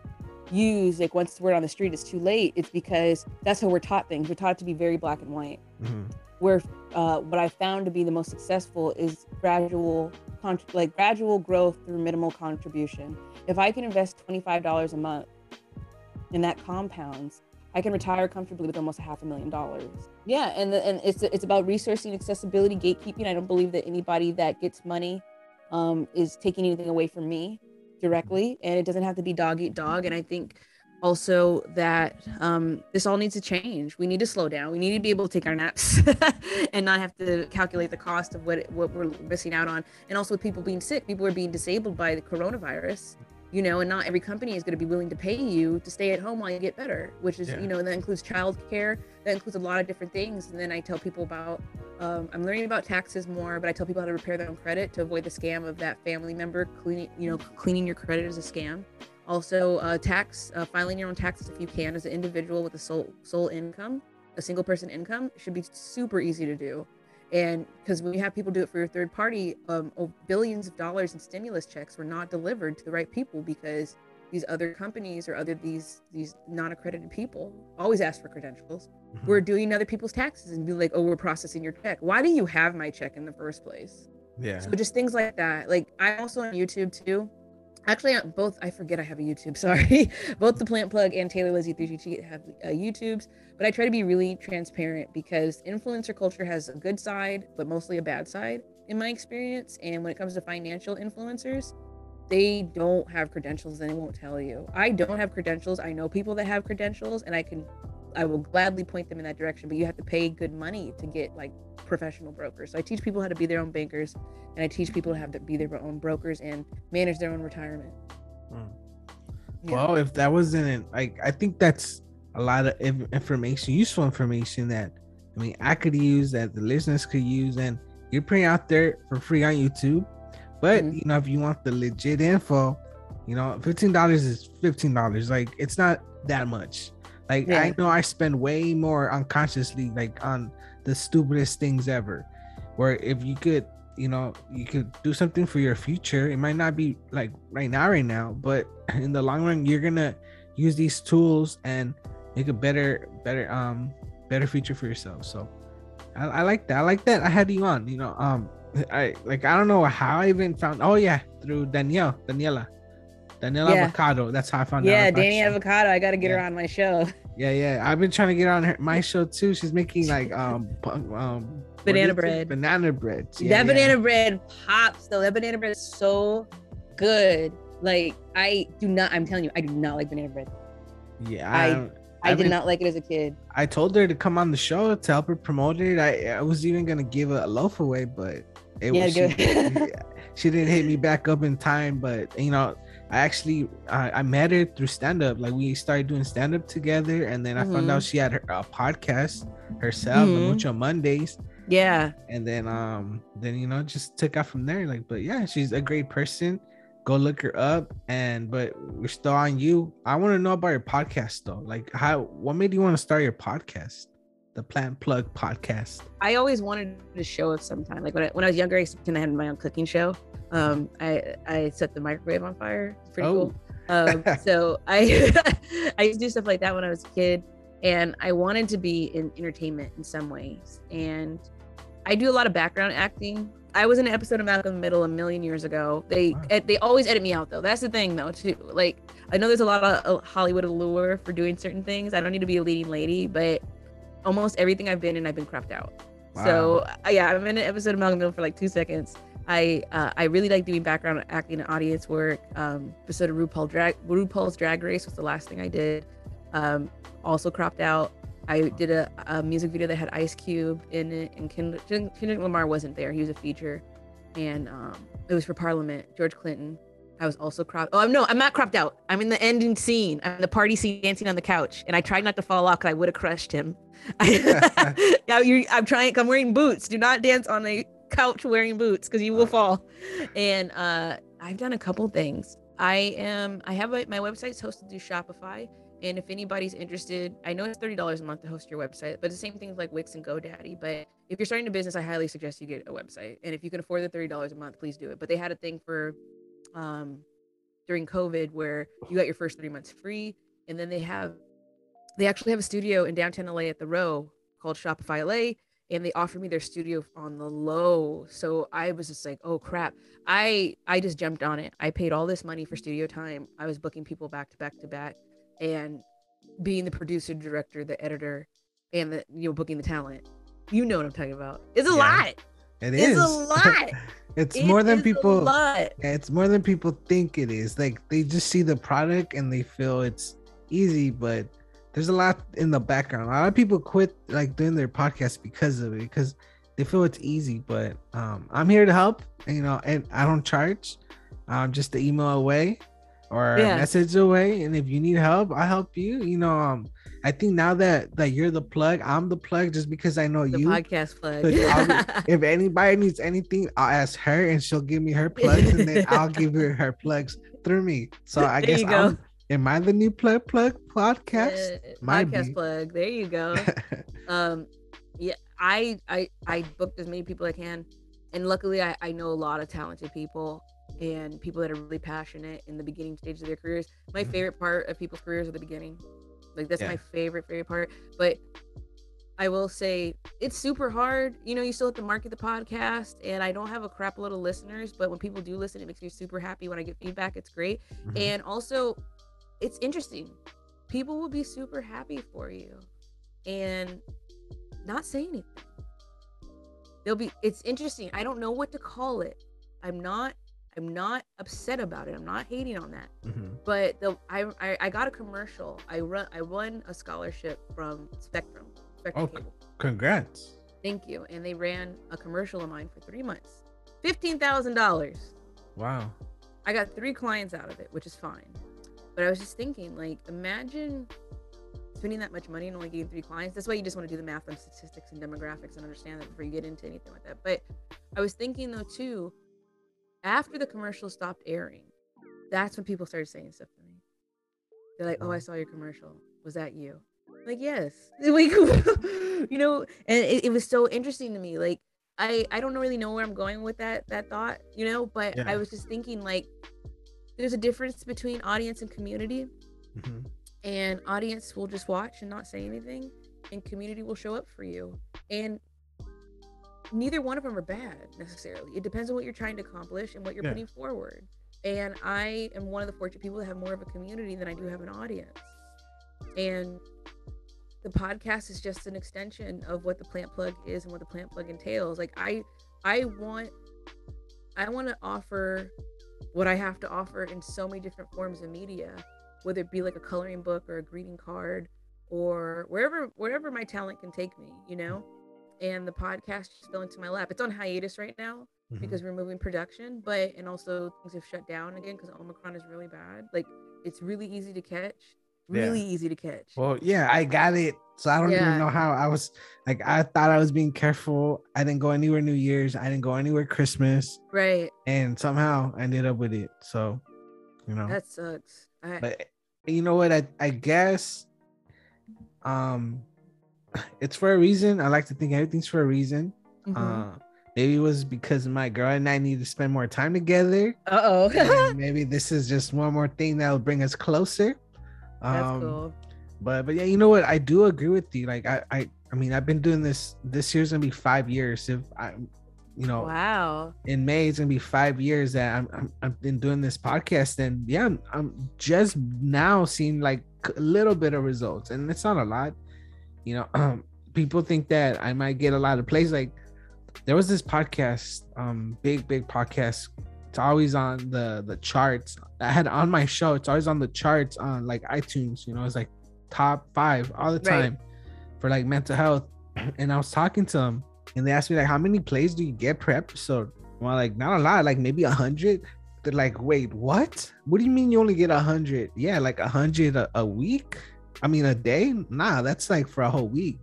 used. Like once we're on the street, it's too late. It's because that's how we're taught things. We're taught to be very black and white. Mhm. where uh, what I found to be the most successful is gradual, con- like gradual growth through minimal contribution. If I can invest twenty five dollars a month, and that compounds, I can retire comfortably with almost a half a million dollars. Yeah, and the, and it's it's about resourcing, accessibility, gatekeeping. I don't believe that anybody that gets money um, is taking anything away from me directly, and it doesn't have to be dog eat dog. And I think also that um, this all needs to change. We need to slow down. We need to be able to take our naps and not have to calculate the cost of what what we're missing out on. And also with people being sick, people are being disabled by the coronavirus. You know, and not every company is going to be willing to pay you to stay at home while you get better, which is, Yeah. you know, that includes child care, that includes a lot of different things. And then I tell people about, um, I'm learning about taxes more, but I tell people how to repair their own credit to avoid the scam of that family member cleaning, you know, cleaning your credit is a scam also uh, tax uh, filing your own taxes if you can as an individual with a sole sole income a single person income should be super easy to do and because when you have people do it for your third party um, oh, billions of dollars in stimulus checks were not delivered to the right people because these other companies or other these these non-accredited people always ask for credentials Mhm. we're doing other people's taxes and be like oh we're processing your check why do you have my check in the first place yeah. so just things like that. Like I'm also on YouTube too. Actually, both I forget I have a YouTube. Sorry, both the Plant Plug and Taylor Lindsay 323 have uh, YouTubes. But I try to be really transparent because influencer culture has a good side, but mostly a bad side in my experience. And when it comes to financial influencers, they don't have credentials and they won't tell you. I don't have credentials. I know people that have credentials, and I can, I will gladly point them in that direction. But you have to pay good money to get like professional brokers. So I teach people how to be their own bankers and I teach people to have to be their own brokers and manage their own retirement. Mm. Yeah. Well, if that wasn't like, I think that's a lot of information, useful information that I mean I could use that the listeners could use, and you're putting out there for free on YouTube. But Mhm. you know, if you want the legit info, you know, fifteen dollars is fifteen dollars. Like it's not that much. Like I know I spend way more unconsciously, like on the stupidest things ever. Where if you could, you know, you could do something for your future. It might not be like right now, right now, but in the long run, you're gonna use these tools and make a better, better, um, better future for yourself. So I, I like that. I like that. I had you on. You know, um, I like I don't know how I even found. Oh yeah, through Danielle, Daniela, Daniela Yeah. Avocado. That's how I found out. Yeah, Danny. Avocado. I got to get her on my show. Yeah, yeah. I've been trying to get on her my show too. She's making like um um Banana is it? bread. Banana bread. Yeah, that yeah. banana bread pops though. That banana bread is so good. Like I do not. I'm telling you, I do not like banana bread. Yeah, I- I, I I've did been- not like it as a kid. I told her to come on the show to help her promote it. I I was even gonna give a loaf away, but it Yeah, was she, she didn't hit me back up in time. But you know, I actually I, I met her through stand up. Like we started doing stand up together, and then I found Mhm. out she had her a podcast herself, Mhm. the Mucho Mondays. Yeah, and then um then you know just took out from there like but yeah she's a great person go look her up and but we're still on you i want to know about your podcast though like how what made you want to start your podcast the plant plug podcast I always wanted to show up sometime. Like when I, when I was younger, I used to had my own cooking show. Um, I I set the microwave on fire. It's pretty Oh. cool. Um, so I I used to do stuff like that when I was a kid, and I wanted to be in entertainment in some ways. And I do a lot of background acting. I was in an episode of Malcolm in the Middle a million years ago. They Wow. they always edit me out though. That's the thing though too. Like I know there's a lot of uh, Hollywood allure for doing certain things. I don't need to be a leading lady, but almost everything I've been in, I've been cropped out. So uh, yeah, I'm in an episode of Malcolm Middle for like two seconds. I uh, I really like doing background acting and audience work. Um, episode of RuPaul drag RuPaul's Drag Race was the last thing I did. Um, also cropped out. I did a, a music video that had Ice Cube in it, and Kend- Kendrick Lamar wasn't there. He was a feature, and um, it was for Parliament. George Clinton. I was also cropped. Oh, no, I'm not cropped out. I'm in the ending scene. I'm in the party scene dancing on the couch, and I tried not to fall off because I would have crushed him. yeah, you, I'm trying. I'm wearing boots. Do not dance on a couch wearing boots because you will fall. And uh, I've done a couple things. I am. I have a, my website's hosted through Shopify. And if anybody's interested, I know it's thirty dollars a month to host your website, but the same thing like Wix and GoDaddy. But if you're starting a business, I highly suggest you get a website. And if you can afford the thirty dollars a month, please do it. But they had a thing for um, during COVID where you got your first three months free, and then they have they actually have a studio in downtown LA at the Row called Shopify LA, and they offered me their studio on the low. So I was just like, oh crap. I I just jumped on it. I paid all this money for studio time. I was booking people back to back to back and being the producer, director, the editor, and the you know, booking the talent. You know what I'm talking about. It's a Yeah, lot. it It's is a lot. It's It more than people. Yeah, it's more than people think it is. Like they just see the product and they feel it's easy, but there's a lot in the background. A lot of people quit like doing their podcast because of it, because they feel it's easy. But um, I'm here to help, you know, and I don't charge. Um, just the email away or Yeah. message away. And if you need help, I help you. You know, um, I think now that that you're the plug, I'm the plug just because I know The you. podcast plug. I'll if anybody needs anything, I'll ask her and she'll give me her plugs, and then I'll give her her plugs through me. So I There guess go. I'm, am I the new plug plug podcast? Uh, podcast be. plug. There you go. um yeah i i i booked as many people as i can and luckily I, I know a lot of talented people and people that are really passionate in the beginning stages of their careers my Mhm. favorite part of people's careers are the beginning like that's Yeah. my favorite favorite part. But i will say it's super hard. You know you still have to market the podcast and i don't have a crap load of listeners but when people do listen it makes me super happy when i get feedback. It's great. Mhm. and also it's interesting. People will be super happy for you and not say anything. They'll be it's interesting. I don't know what to call it. I'm not i'm not upset about it i'm not hating on that Mhm. but the I, I i got a commercial i run i won a scholarship from spectrum spectrum Oh, cable Congrats. thank you and they ran a commercial of mine for three months $15000 Wow. I got three clients out of it, which is fine. But I was just thinking, like, imagine spending that much money and only getting three clients. That's why you just want to do the math on statistics and demographics and understand that before you get into anything like that. But I was thinking though too, after the commercial stopped airing, that's when people started saying stuff to me. They're like, "Oh, I saw your commercial. Was that you?" I'm like, yes. Like, you know, and it, it was so interesting to me. Like, I I don't really know where I'm going with that that thought, you know, but Yeah. I was just thinking like, there's a difference between audience and community Mhm. and audience will just watch and not say anything and community will show up for you and neither one of them are bad necessarily. It depends on what you're trying to accomplish and what you're Yeah. putting forward. And i am one of the fortunate people that have more of a community than i do have an audience. And the podcast is just an extension of what the plant plug is and what the plant plug entails. Like i i want i want to offer what i have to offer in so many different forms of media whether it be like a coloring book or a greeting card or wherever wherever my talent can take me you know and the podcast just fell into my lap it's on hiatus right now Mhm. because we're moving production but and also things have shut down again because omicron is really bad like it's really easy to catch Yeah. really easy to catch Well, yeah, I got it. So I don't Yeah. even know how I was like I thought I was being careful. I didn't go anywhere New Year's. I didn't go anywhere Christmas. right And somehow I ended up with it. So, you know. that sucks I, but you know what? I, I guess um it's for a reason. I like to think everything's for a reason. mhm. Uh maybe it was because my girl and I need to spend more time together. uh-oh maybe this is just one more thing that'll bring us closer. that's Um, cool but but yeah, you know what? I do agree with you. Like I I I mean, I've been doing this. This year's gonna be five years. If I, you know, wow in May it's gonna be five years that I'm, I'm I've been doing this podcast, and yeah, I'm, I'm just now seeing like a little bit of results, and it's not a lot. You know, um, people think that I might get a lot of plays. Like there was this podcast, um, big big podcast. It's always on the the charts. I had on my show. It's always on the charts on like iTunes. You know, it's like top five all the Right. time for like mental health. And I was talking to them, and they asked me like, "How many plays do you get per episode?" Well, like not a lot, like maybe a hundred. They're like, "Wait, what? What do you mean you only get a hundred? Yeah, like a hundred a week? I mean, a day? Nah, that's like for a whole week."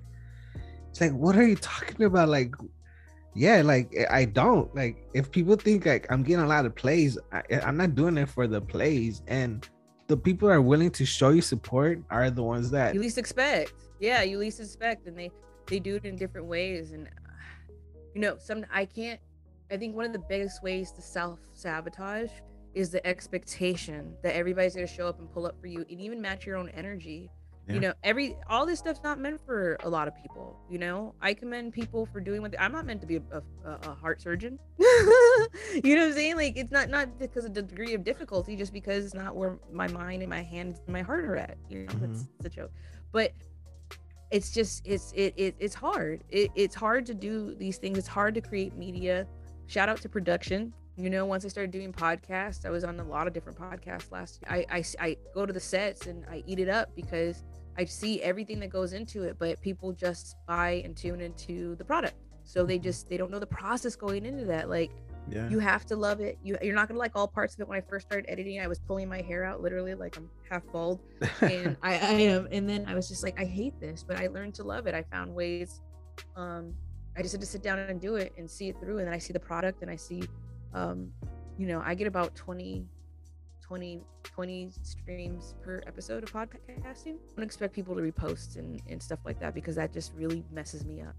It's like, what are you talking about? Like, yeah, like I- I don't like if people think like I'm getting a lot of plays, I, eh, I'm not doing it for the plays, and the people are willing to show you support are the ones that you least expect yeah you least expect and they they do it in different ways and you know some i can't i think one of the biggest ways to self-sabotage is the expectation that everybody's going to show up and pull up for you and even match your own energy Yeah. you know every all this stuff's not meant for a lot of people you know? I commend people for doing what they, i'm not meant to be a, a, a heart surgeon. You know what i'm saying? Like it's not not because of the degree of difficulty just because it's not where my mind and my hands and my heart are at you know? That's, mm-hmm. that's a joke. But it's just it's it, it it's hard. It, it's hard to do these things. It's hard to create media. Shout out to production you know once i started doing podcasts i was on a lot of different podcasts last year. I I go to the sets and i eat it up because i see everything that goes into it but people just buy and tune into the product. So they just they don't know the process going into that. Like yeah. you have to love it. You, you're not gonna like all parts of it. When i first started editing i was pulling my hair out literally like i'm half bald. And I, I am and then i was just like i hate this but i learned to love it. I found ways um i just had to sit down and do it and see it through and then i see the product and i see um you know i get about 20 20 20 streams per episode of podcasting. I don't expect people to repost and, and stuff like that because that just really messes me up.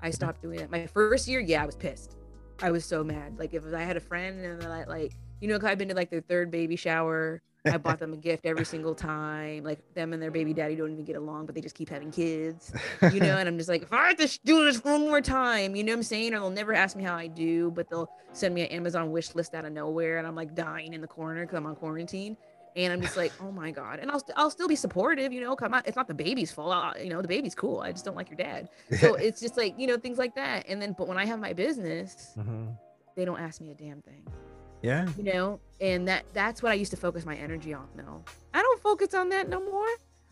I stopped doing it my first year yeah i was pissed. I was so mad. Like if i had a friend and then I, like you know i've been to like their third baby shower I bought them a gift every single time. Like them and their baby daddy don't even get along, but they just keep having kids, you know. And I'm just like, if I have to do this one more time, you know what I'm saying? Or they'll never ask me how I do, but they'll send me an Amazon wish list out of nowhere, and I'm like dying in the corner because I'm on quarantine. And I'm just like, oh my god. And I'll st- I'll still be supportive, you know. Come on, it's not the baby's fault. I- you know, the baby's cool. I just don't like your dad. So it's just like you know things like that. And then, but when I have my business, Mhm. they don't ask me a damn thing yeah. you know and that that's what i used to focus my energy on now i don't focus on that no more.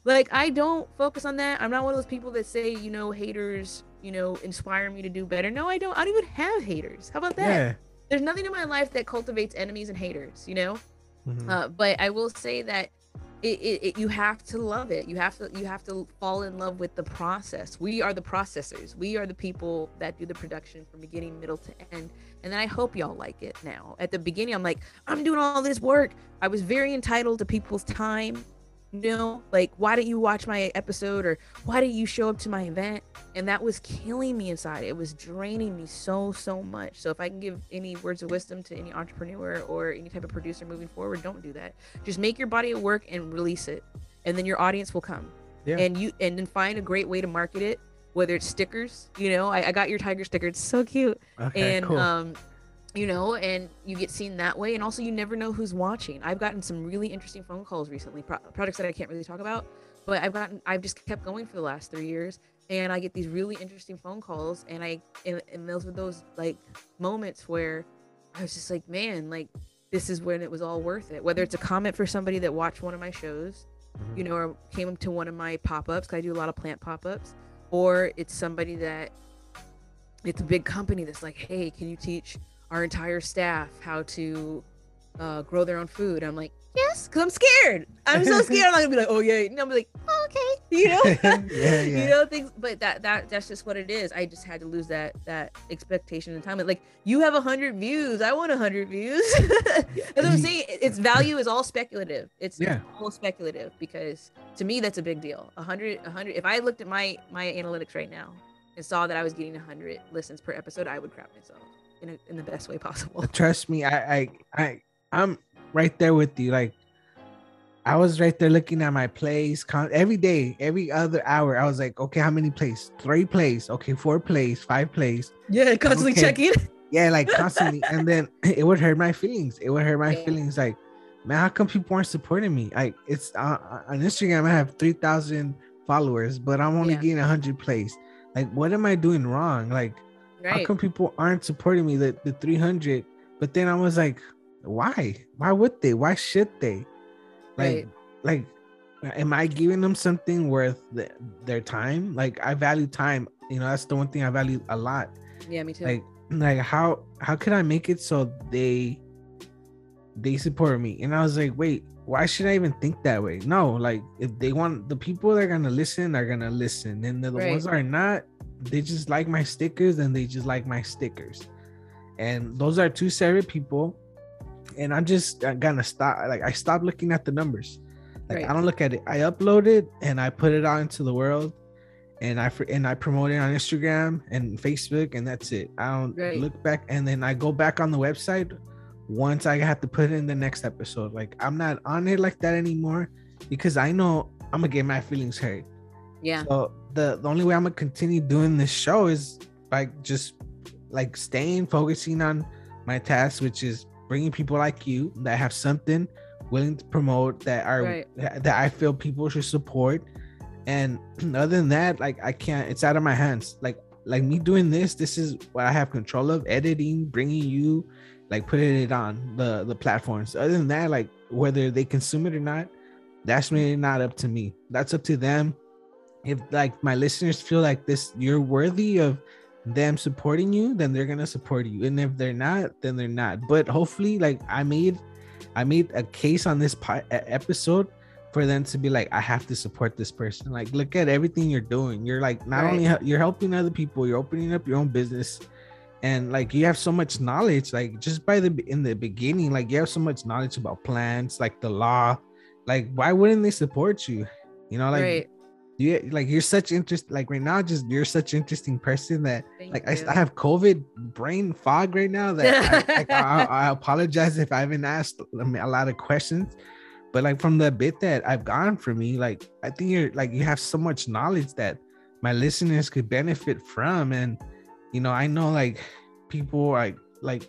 Like i don't focus on that. I'm not one of those people that say you know haters you know inspire me to do better. No i don't. I don't even have haters. How about that? Yeah. there's nothing in my life that cultivates enemies and haters you know? Mhm. uh, but i will say that it, it, it, you have to love it. You have to you have to fall in love with the process. We are the processors. We are the people that do the production from beginning middle to end. And then i hope y'all like it now. At the beginning i'm like i'm doing all this work. I was very entitled to people's time know like why didn't you watch my episode or why didn't you show up to my event? And that was killing me inside. It was draining me so so much. So if i can give any words of wisdom to any entrepreneur or any type of producer moving forward don't do that. Just make your body of work and release it. And then your audience will come. Yeah. and you and then find a great way to market it whether it's stickers you know i, I got your tiger sticker. It's so cute. Okay, and cool. um you know, and you get seen that way. And also, you never know who's watching. I've gotten some really interesting phone calls recently, pro- products that I can't really talk about, but I've gotten, I've just kept going for the last three years, and I get these really interesting phone calls, and I, and, and those were those like moments where I was just like, man, like this is when it was all worth it. Whether it's a comment for somebody that watched one of my shows, you mm-hmm. know, or came to one of my pop ups, I do a lot of plant pop ups, or it's somebody that it's a big company that's like, hey, can you teach our entire staff how to uh, grow their own food. I'm like, yes, because I'm scared. I'm so scared. I'm not gonna be like, oh yeah. And I'm like, oh, okay, you know, yeah, yeah. you know things. But that that that's just what it is. I just had to lose that that expectation and time. Like you have a hundred views, I want a hundred views. that's what I'm saying. Its value is all speculative. It's yeah. all speculative because to me that's a big deal. A hundred, a hundred. If I looked at my my analytics right now and saw that I was getting a hundred listens per episode, I would crap myself in, a, in the best way possible. Trust me, I, I, I, I'm right there with you. Like, I was right there looking at my plays con- every day, every other hour. I was like, okay, how many plays? Three plays. Okay, four plays, five plays. Yeah, constantly okay. checking. Yeah, like constantly. and then it would hurt my feelings. It would hurt my yeah. feelings. Like, man, how come people aren't supporting me? Like, it's uh, on Instagram, I have 3,000 followers, but I'm only yeah. getting 100 plays. Like, what am I doing wrong? Like, Right. How come people aren't supporting me the, the 300? But then I was like, why? Why would they? Why should they? Like, right. like, uh, am I giving them something worth the, their time? Like, I value time. You know, that's the one thing I value a lot. Yeah, me too. Like, like how how could I make it so they they support me? And I was like, wait, why should I even think that way? No, like if they want the people that are gonna listen are gonna listen, and the, right. ones are not, they just like my stickers and they just like my stickers. And those are two separate people. And i'm just gonna stop like i stopped looking at the numbers. Like right. i don't look at it. I upload it and i put it out into the world. And i and i promote it on instagram and facebook and that's it. I don't right. look back and then i go back on the website once i have to put in the next episode. Like i'm not on it like that anymore because i know i'm gonna get my feelings hurt yeah so the the only way I'm gonna continue doing this show is by just like staying focusing on my task, which is bringing people like you that have something willing to promote that are right. that I feel people should support. And other than that, like I can't. It's out of my hands. Like like me doing this, this is what I have control of. Editing, bringing you, like putting it on the the platforms. Other than that, like whether they consume it or not, that's really not up to me. That's up to them if like my listeners feel like this you're worthy of them supporting you then they're gonna support you. And if they're not then they're not. But hopefully like i made i made a case on this po- episode for them to be like i have to support this person. Like look at everything you're doing. You're like not right. only you're helping other people you're opening up your own business. And like you have so much knowledge like just by the in the beginning like you have so much knowledge about plants like the law. Like why wouldn't they support you? You know like right you like you're such interest like right now just you're such interesting person that Thank like I, I, have covid brain fog right now that I, like, I, I, apologize if i haven't asked a lot of questions. But like from the bit that i've gone for me like i think you're like you have so much knowledge that my listeners could benefit from. And you know i know like people like like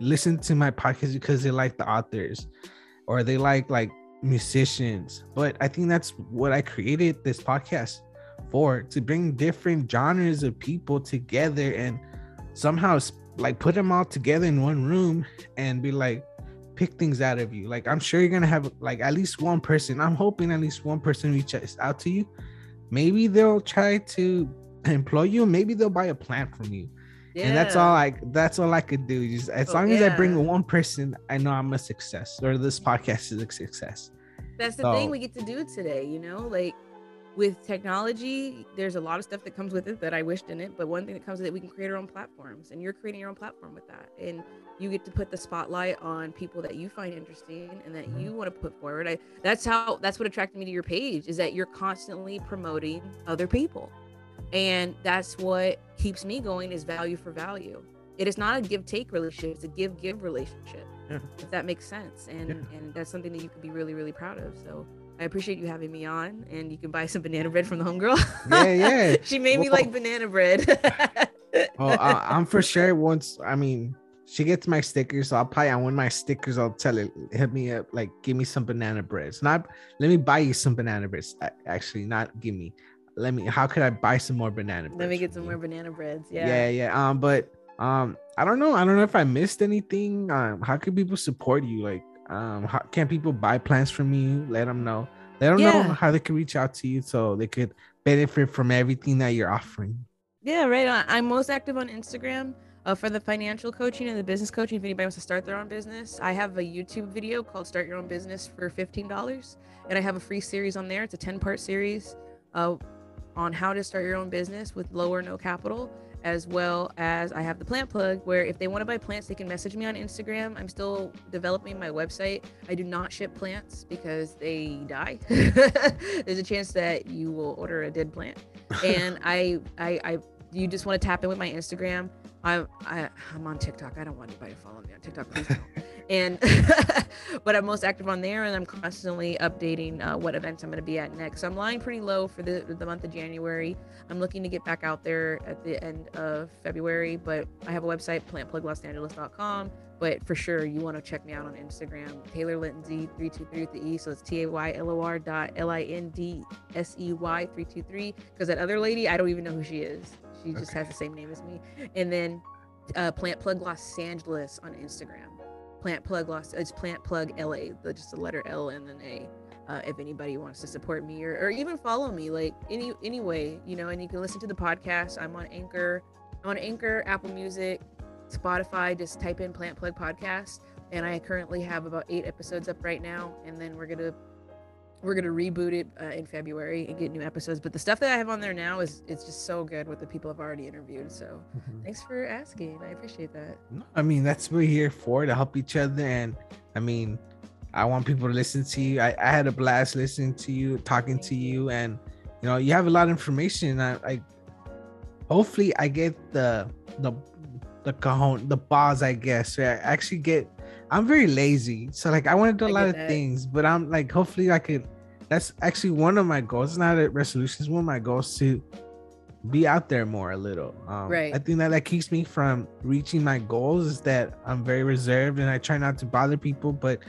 listen to my podcast because they like the authors or they like like musicians. But I think that's what I created this podcast for to bring different genres of people together and somehow like put them all together in one room and be like pick things out of you. Like I'm sure you're gonna have like at least one person. I'm hoping at least one person reaches out to you. Maybe they'll try to employ you. Maybe they'll buy a plant from you. Yeah. And that's all like that's all I could do. Just as oh, long as yeah. I bring one person, I know I'm a success or this podcast is a success. That's the So- thing we get to do today, you know, like with technology, there's a lot of stuff that comes with it that I wished in it. But one thing that comes with it, we can create our own platforms, and you're creating your own platform with that, and you get to put the spotlight on people that you find interesting and that Mhm. you want to put forward. I that's how that's what attracted me to your page is that you're constantly promoting other people, and that's what keeps me going is value for value. It is not a give take relationship; it's a give give relationship. Yeah. If that makes sense, and Yeah. and that's something that you could be really really proud of. So. I appreciate you having me on, and you can buy some banana bread from the homegirl. Yeah, yeah. she made me like banana bread. Oh, I, I'm for sure. Once I mean, she gets my stickers, so I'll probably one of my stickers. I'll tell her hit me up, like give me some banana breads. Not let me buy you some banana breads. Actually, not give me. Let me. How could I buy some more banana breads? Let me get some you? more banana breads. Yeah. Yeah. yeah, Um, but um, I don't know. I don't know if I missed anything. Um, how can people support you? Like, um, how can people buy plants from you? Let them know. Let them know how they can reach out to you so they could benefit from everything that you're offering. Yeah, right. on. I'm most active on Instagram uh, for the financial coaching and the business coaching. If anybody wants to start their own business, I have a YouTube video called "Start Your Own Business" for fifteen dollars, and I have a free series on there. It's a ten part series uh, on how to start your own business with low or no capital. As well as I have the plant plug, where if they want to buy plants, they can message me on Instagram. I'm still developing my website. I do not ship plants because they die. There's a chance that you will order a dead plant and I, I, I, you just want to tap in with my Instagram. I'm, I, I'm on TikTok. I don't want anybody to follow me on TikTok, please don't. and, but I'm most active on there, and I'm constantly updating uh, what events I'm going to be at next. So I'm lying pretty low for the the month of January. I'm looking to get back out there at the end of February, but I have a website, plantpluglosangeles.com. But for sure, you want to check me out on Instagram, Taylor Lindsay three two three with the E. So it's T A Y L O R dot L I N D S E Y three two three. Because that other lady, I don't even know who she is. She just Okay. has the same name as me. And then uh, Plant Plug Los Angeles on Instagram. Plant Plug Los. It's Plant Plug LA. The, just the letter L and then A. Uh, if anybody wants to support me or, or even follow me, like any anyway, you know, and you can listen to the podcast. I'm on Anchor, I'm on Anchor, Apple Music, Spotify. Just type in Plant Plug Podcast, and I currently have about eight episodes up right now. And then we're gonna we're gonna reboot it uh, in February and get new episodes. But the stuff that I have on there now is it's just so good with the people I've already interviewed. So thanks for asking. I appreciate that. No, I mean that's what we're here for to help each other, and I mean, I want people to listen to you. I, I had a blast listening to you, talking to you, and you know you have a lot of information. I, I hopefully I get the the the cajon the balls, I guess. Where I actually get. I'm very lazy, so like I want to do a I lot of that. things, but I'm like hopefully I could. That's actually one of my goals. It's not a resolution. It's one of my goals to be out there more a little. Um, Right. I think that that keeps me from reaching my goals is that I'm very reserved and I try not to bother people, but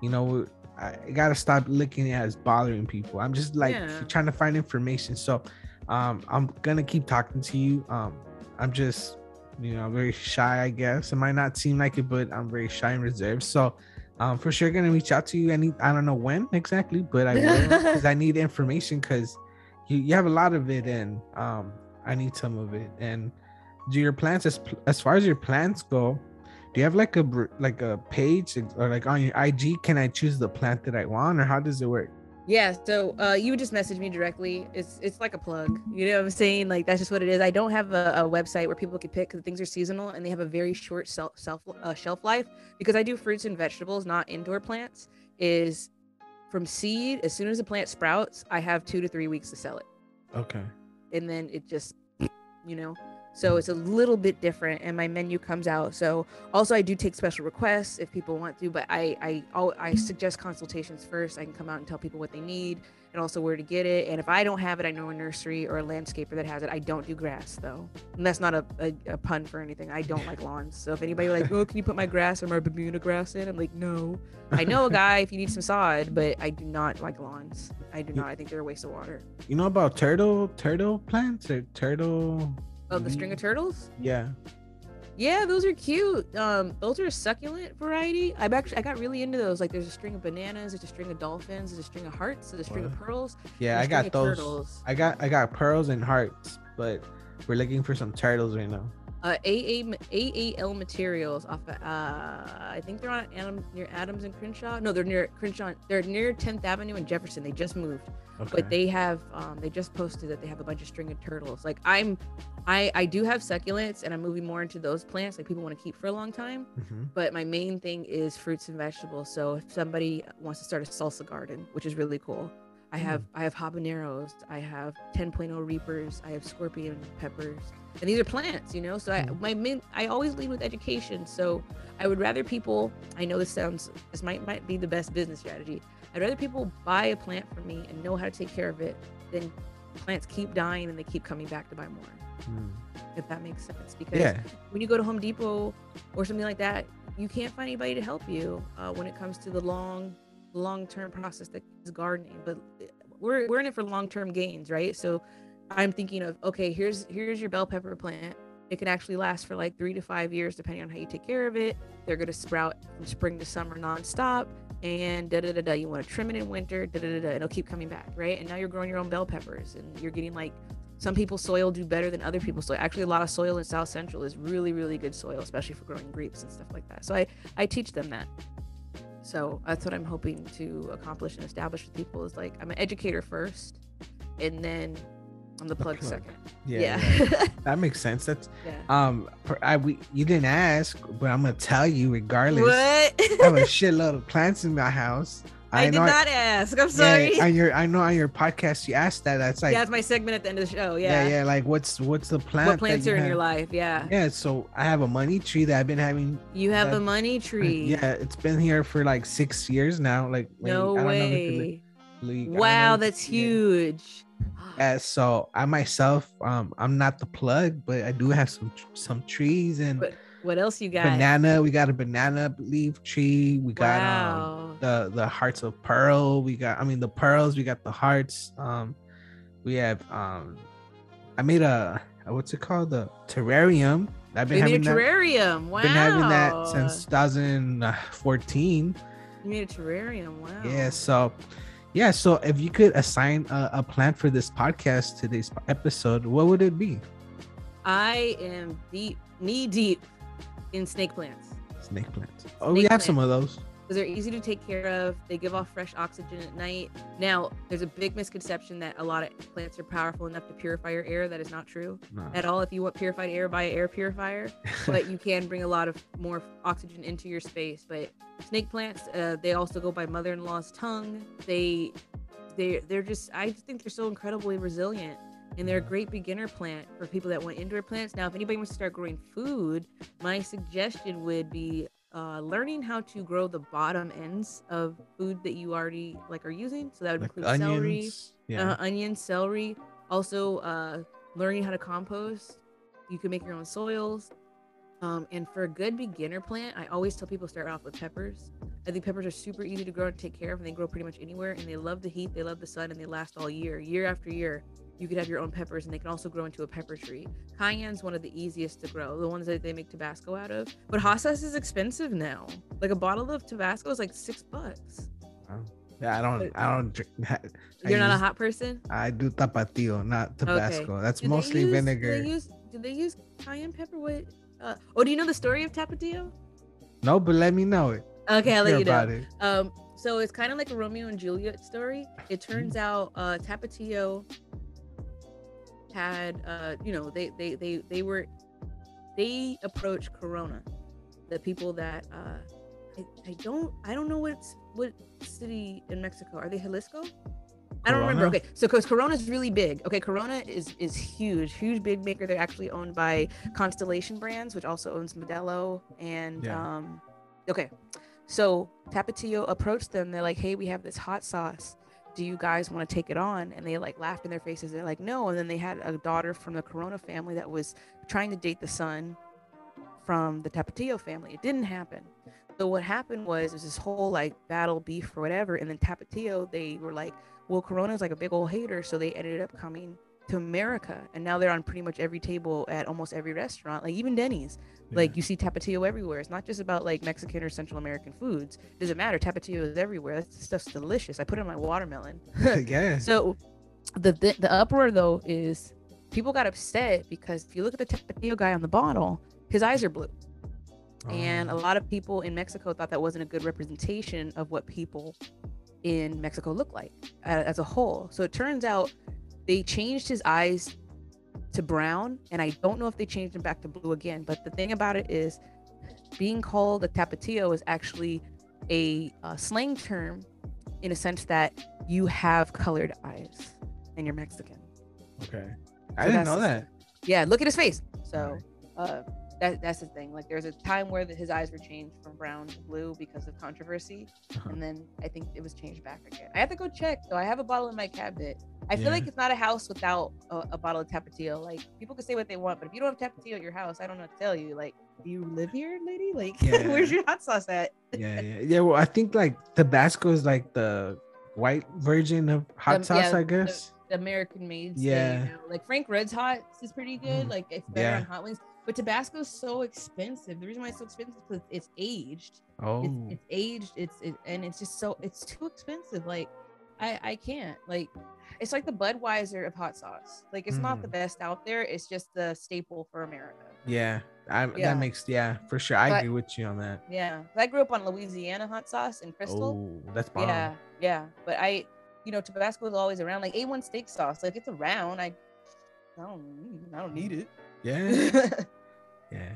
you know, I gotta stop looking at as bothering people. I'm just like Yeah. trying to find information. So um, I'm gonna keep talking to you. Um, I'm just, you know, very shy, I guess. It might not seem like it, but I'm very shy and reserved. So um, for sure gonna reach out to you. Any, I don't know when exactly, but I will because I need information because you, you have a lot of it and um, I need some of it. And do your plans as as far as your plans go? Do you have like a like a page or like on your IG? Can I choose the plant that I want, or how does it work? Yeah, so uh, you would just message me directly. It's it's like a plug. You know what I'm saying? Like that's just what it is. I don't have a, a website where people can pick because things are seasonal and they have a very short self self uh, shelf life. Because I do fruits and vegetables, not indoor plants. Is from seed. As soon as the plant sprouts, I have two to three weeks to sell it, Okay. and then it just, you know. So it's a little bit different, and my menu comes out. So also, I do take special requests if people want to, but I I I suggest consultations first. I can come out and tell people what they need and also where to get it. And if I don't have it, I know a nursery or a landscaper that has it. I don't do grass though, and that's not a, a, a pun for anything. I don't like lawns. So if anybody like, oh, can you put my grass or my Bermuda grass in? I'm like, no. I know a guy if you need some sod, but I do not like lawns. I do not. I think they're a waste of water. You know about turtle turtle plants or turtle? Oh, the string of turtles. Yeah. Yeah, those are cute. Um, those are a succulent variety. I've actually I got really into those. Like, there's a string of bananas, there's a string of dolphins, there's a string of hearts, there's a string of pearls. Yeah, I got those. Turtles. I got I got pearls and hearts, but we're looking for some turtles right now. Uh, AA AAL Materials off. Of, uh, I think they're on Adam near Adams and Crenshaw. No, they're near Crenshaw. They're near 10th Avenue and Jefferson. They just moved, Okay. but they have. Um, they just posted that they have a bunch of stringed turtles. Like I'm, I I do have succulents, and I'm moving more into those plants. Like people want to keep for a long time. Mhm. But my main thing is fruits and vegetables. So if somebody wants to start a salsa garden, which is really cool, I have I have habaneros, I have 10.0 reapers, I have scorpion peppers, and these are plants, you know. So I Mhm. my main I always lead with education. So I would rather people. I know this sounds this might might be the best business strategy. I'd rather people buy a plant from me and know how to take care of it than plants keep dying and they keep coming back to buy more. Mm. If that makes sense, because Yeah. when you go to Home Depot or something like that, you can't find anybody to help you uh, when it comes to the long, long term process that is gardening. But we're we're in it for long term gains, right? So I'm thinking of okay, here's here's your bell pepper plant. It can actually last for like three to five years, depending on how you take care of it. They're gonna sprout from spring to summer nonstop. And da da da da. You want to trim it in winter, da da da da. It'll keep coming back, right? And now you're growing your own bell peppers, and you're getting like some people's soil do better than other people's soil. Actually, a lot of soil in South Central is really, really good soil, especially for growing grapes and stuff like that. So I, I teach them that. So that's what I'm hoping to accomplish and establish with people is like I'm an educator first, and then I'm the plug, plug. second. Yeah. Yeah. yeah. That makes sense. That's Yeah. um. I we you didn't ask, but I'm gonna tell you regardless. What? I have a shitload of plants in my house. I, did know not ask. I'm yeah, sorry. on your, I know on your podcast you asked that. That's like, yeah, it's my segment at the end of the show. yeah, Yeah. yeah. Like, what's what's the plant? What plants are in have? your life? Yeah. Yeah, so I have a money tree that I've been having. You have That- a money tree. Yeah, it's been here for like six years now. Like, No I don't know if you way. could, like, Wow, that's yeah. huge. Yeah, so I myself, um, I'm not the plug, but I do have some some trees and But What else you got? banana. We got a banana leaf tree. We got um the the hearts of pearl. We got I mean the pearls. We got the hearts. Um, we have um, I made a what's it called the terrarium. I've been having a that. terrarium. Wow. Been having that since 2014. You made a terrarium. Wow. Yeah. So, yeah. So if you could assign a, a plant for this podcast today's episode, what would it be? I am deep, knee deep in snake plants Snake plants. Oh, we Snake have some of those. Because they're easy to take care of. They give off fresh oxygen at night. Now, there's a big misconception that a lot of plants are powerful enough to purify your air. That is not true No. at all. If you want purified air, buy an air purifier. but you can bring a lot of more oxygen into your space. But snake plants, uh, they also go by mother-in-law's tongue. They, they, they're just. I just think they're so incredibly resilient, and they're a great beginner plant for people that want indoor plants. Now, if anybody wants to start growing food, my suggestion would be. Uh, learning how to grow the bottom ends of food that you already like are using, so that would like include celery. Yeah. uh, onion, celery. Also, uh, learning how to compost. You can make your own soils. Um, and for a good beginner plant, I always tell people start off with peppers. I think peppers are super easy to grow and take care of, and they grow pretty much anywhere. And they love the heat, they love the sun, and they last all year, year after year. You could have your own peppers, and they can also grow into a pepper tree. Cayenne's one of the easiest to grow, the ones that they make Tabasco out of. But Hassas is expensive now. Like a bottle of Tabasco is like six bucks. yeah. I don't. I don't drink. I You're not a hot person. I do tapatio, not Tabasco. That's Do mostly use- vinegar. Do they use? Do they use cayenne pepper? What? Uh, oh, do you know the story of Tapatio? no, but let me know it. Okay, I'll let you know. it. Um, so it's kind of like a Romeo and Juliet story. It Mm-hmm. turns out uh, Tapatio had, uh, you know, they they they they were they approached Corona, the people that uh, I, I don't I don't know what's what city in Mexico are they Jalisco? I don't remember. Okay, so because Corona is really big. Okay, Corona is is huge, huge big maker. They're actually owned by Constellation Brands, which also owns Modelo and Yeah. um. Okay, so Tapatio approached them. They're like, "Hey, we have this hot sauce. Do you guys want to take it on?" And they like laughed in their faces. They're like, "No." And then they had a daughter from the Corona family that was trying to date the son from the Tapatio family. It didn't happen. So what happened was there's this whole like battle beef or whatever, and then Tapatio they were like, well, Corona's like a big old hater, so they ended up coming to America, and now they're on pretty much every table at almost every restaurant, like even Denny's. Like you see Tapatio everywhere. It's not just about like Mexican or Central American foods. Doesn't matter. Tapatio is everywhere. That stuff's delicious. I put it in my watermelon. yeah. So the, the the uproar though is people got upset because if you look at the Tapatio guy on the bottle, his eyes are blue. And a Oh. lot of people in Mexico thought that wasn't a good representation of what people in Mexico look like uh, as a whole. So it turns out they changed his eyes to brown, and I don't know if they changed him back to blue again. But the thing about it is, being called a tapatio is actually a uh, slang term in a sense that you have colored eyes and you're Mexican. okay. I So didn't know that. Yeah, look at his face. So uh, that that's the thing. Like there's a time where the, his eyes were changed from brown to blue because of controversy, Uh-huh. and then I think it was changed back again. I have to go check. So I have a bottle in my cabinet. I feel Yeah. like it's not a house without a, a bottle of Tapatio. Like people can say what they want, but if you don't have Tapatio at your house, I don't know what to tell you. Like, do you live here, lady? Like, Yeah. where's your hot sauce at? Yeah, yeah, yeah. Well, I think like Tabasco is like the white version of hot The- sauce, yeah, I guess. The American made. Yeah. You know? Like Frank Red's hot is pretty good. Mhm. Like it's better on hot wings. But Tabasco is so expensive. The reason why it's so expensive is because it's aged. oh, it's, it's aged it's it, and it's just so it's too expensive like i i can't like it's like the budweiser of hot sauce like it's not the Mhm. best out there it's just the staple for america yeah. I, Yeah. That makes yeah for sure. I But- agree with you on that. yeah i grew up on louisiana hot sauce in crystal Oh, that's bomb. yeah yeah but i you know tabasco is always around like a1 steak sauce like it's around i i don't i don't need it Yeah. Yeah.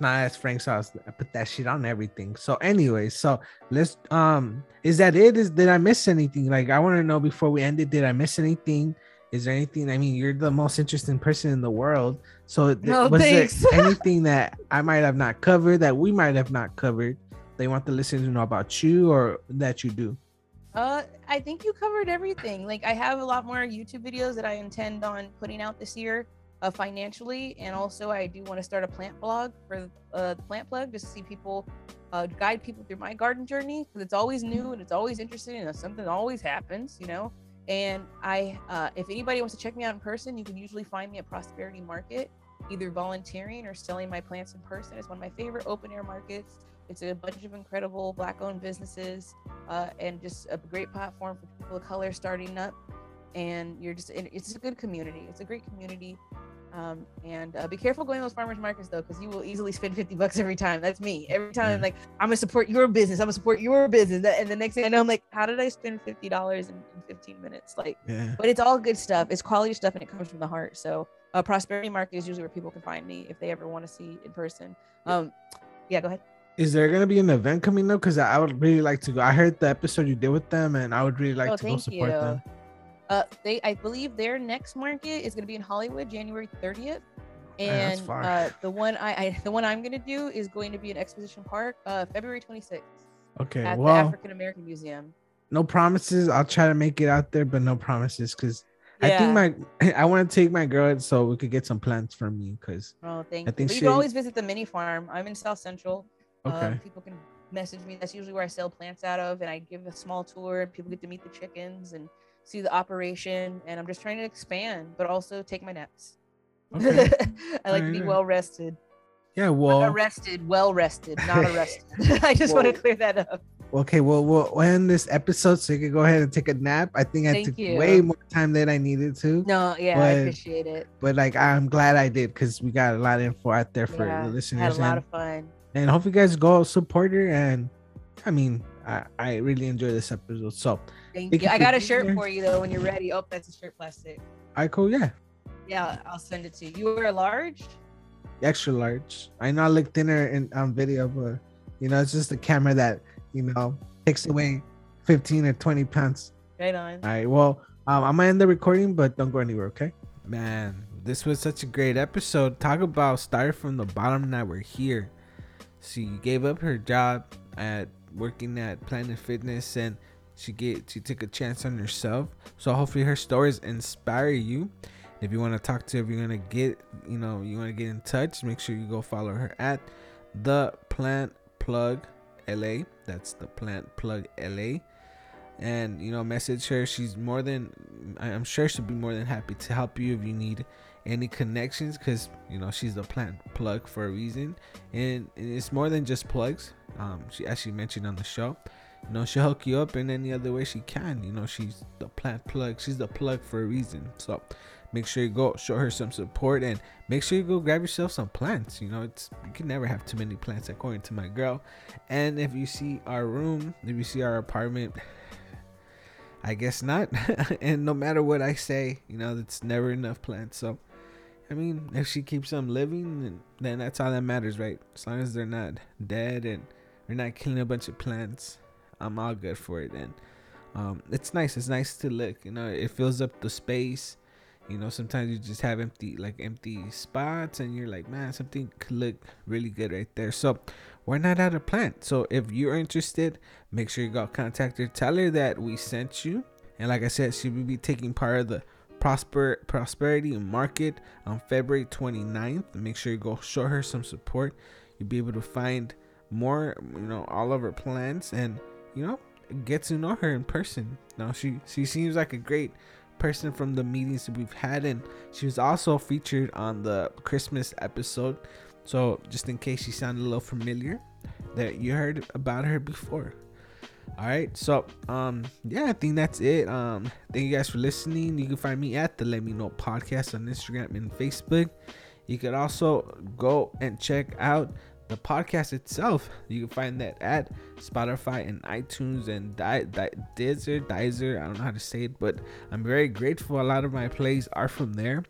Nah, that's Frank sauce. I put that shit on everything. So, anyway, so let's um is that it? Is did I miss anything? Like I want to know before we end it, did I miss anything? Is there anything? I mean, you're the most interesting person in the world. So th- No, was thanks. there anything that I might have not covered that we might have not covered? They want the listeners to know about you or that you do. Uh, I think you covered everything. Like, I have a lot more YouTube videos that I intend on putting out this year, uh, financially, and also I do want to start a plant blog for uh, the Plant Plug just to see people, uh, guide people through my garden journey because it's always new and it's always interesting and something always happens, you know. And I, uh, if anybody wants to check me out in person, you can usually find me at Prosperity Market, either volunteering or selling my plants in person. It's one of my favorite open air markets. It's a bunch of incredible black-owned businesses uh, and just a great platform for people of color starting up. And you're just, it's a good community. It's a great community. Um, and uh, be careful going to those farmers markets though, because you will easily spend 50 bucks every time. That's me. Every time, Yeah. like, I'm gonna support your business. I'm gonna support your business. And the next thing I know, I'm like, how did I spend $50 in, in 15 minutes? Like, Yeah. but it's all good stuff. It's quality stuff and it comes from the heart. So, uh, Prosperity Market is usually where people can find me if they ever want to see in person. Um, yeah, go ahead. Is there gonna be an event coming up? Because I would really like to go. I heard the episode you did with them, and I would really like Oh, to go support you. them. Uh, they, I believe their next market is going to be in Hollywood, January 30th, and far. uh, the one I, I, the one I'm going to do is going to be in Exposition Park, uh, February 26th Okay. at the well, African American Museum. no promises. I'll try to make it out there, but no promises because I think my I want to take my girl so we could get some plants from you because Oh, thank I you. think you she- can always visit the mini farm. I'm in South Central. okay. Uh, people can message me. That's usually where I sell plants out of, and I give a small tour. People get to meet the chickens and see the operation. And I'm just trying to expand, but also take my naps. Okay. I like to be well rested. yeah. Well. arrested, well rested, not arrested. I just want to clear that up. Okay. Well, we'll end this episode so you can go ahead and take a nap. I think I Thank took you. way more time than I needed to, No, yeah, I appreciate it. but like I'm glad I did because we got a lot of info out there for Yeah, the listeners. had a lot and- of fun. and hope you guys go support her and i mean i, I really enjoy this episode so Thank Thank you. you I got a shirt here. for you though when you're ready. Oh, that's a shirt plastic. i cool yeah Yeah, I'll send it to you. You were a large? extra large i know i look thinner in on video but you know it's just the camera that you know takes away 15 or 20 pounds Right on. all right well um, i'm gonna end the recording but don't go anywhere okay man this was such a great episode talk about started from the bottom now we're here she gave up her job at working at planet fitness and she get she took a chance on herself so hopefully her stories inspire you. If you want to talk to her if you're gonna get you know you want to get in touch make sure you go follow her at the plant plug la that's the plant plug la and you know message her. She's more than i'm sure she'll be more than happy to help you if you need any connections because you know she's the plant plug for a reason. And it's more than just plugs. Um she actually mentioned on the show you know she'll hook you up in any other way she can. You know she's the plant plug. She's the plug for a reason. So make sure you go show her some support and make sure you go grab yourself some plants. You know it's you can never have too many plants according to my girl. And if you see our room, if you see our apartment. I guess not. and no matter what I say, you know, it's never enough plants. So, I mean, if she keeps them living, then that's all that matters, right? As long as they're not dead and they're not killing a bunch of plants, I'm all good for it. And um, it's nice. It's nice to look. You know, it fills up the space. You know, sometimes you just have empty, like empty spots, and you're like, man, something could look really good right there. So, we're not out of plant. So, if you're interested, make sure you go contact her. Tell her that we sent you. And like I said, she will be taking part of the Prosper Prosperity Market on February 29th. Make sure you go show her some support. You'll be able to find more, you know, all of her plants and you know get to know her in person. Now she she seems like a great person from the meetings that we've had, and she was also featured on the Christmas episode. So just in case she sounded a little familiar, that you heard about her before. All right, so um, yeah, I think that's it. Um, thank you guys for listening. You can find me at the Let Me Know podcast on Instagram and Facebook. You could also go and check out the podcast itself. You can find that at Spotify and iTunes and Di- Di- Dizer, Dizer. I don't know how to say it, but I'm very grateful. A lot of my plays are from there.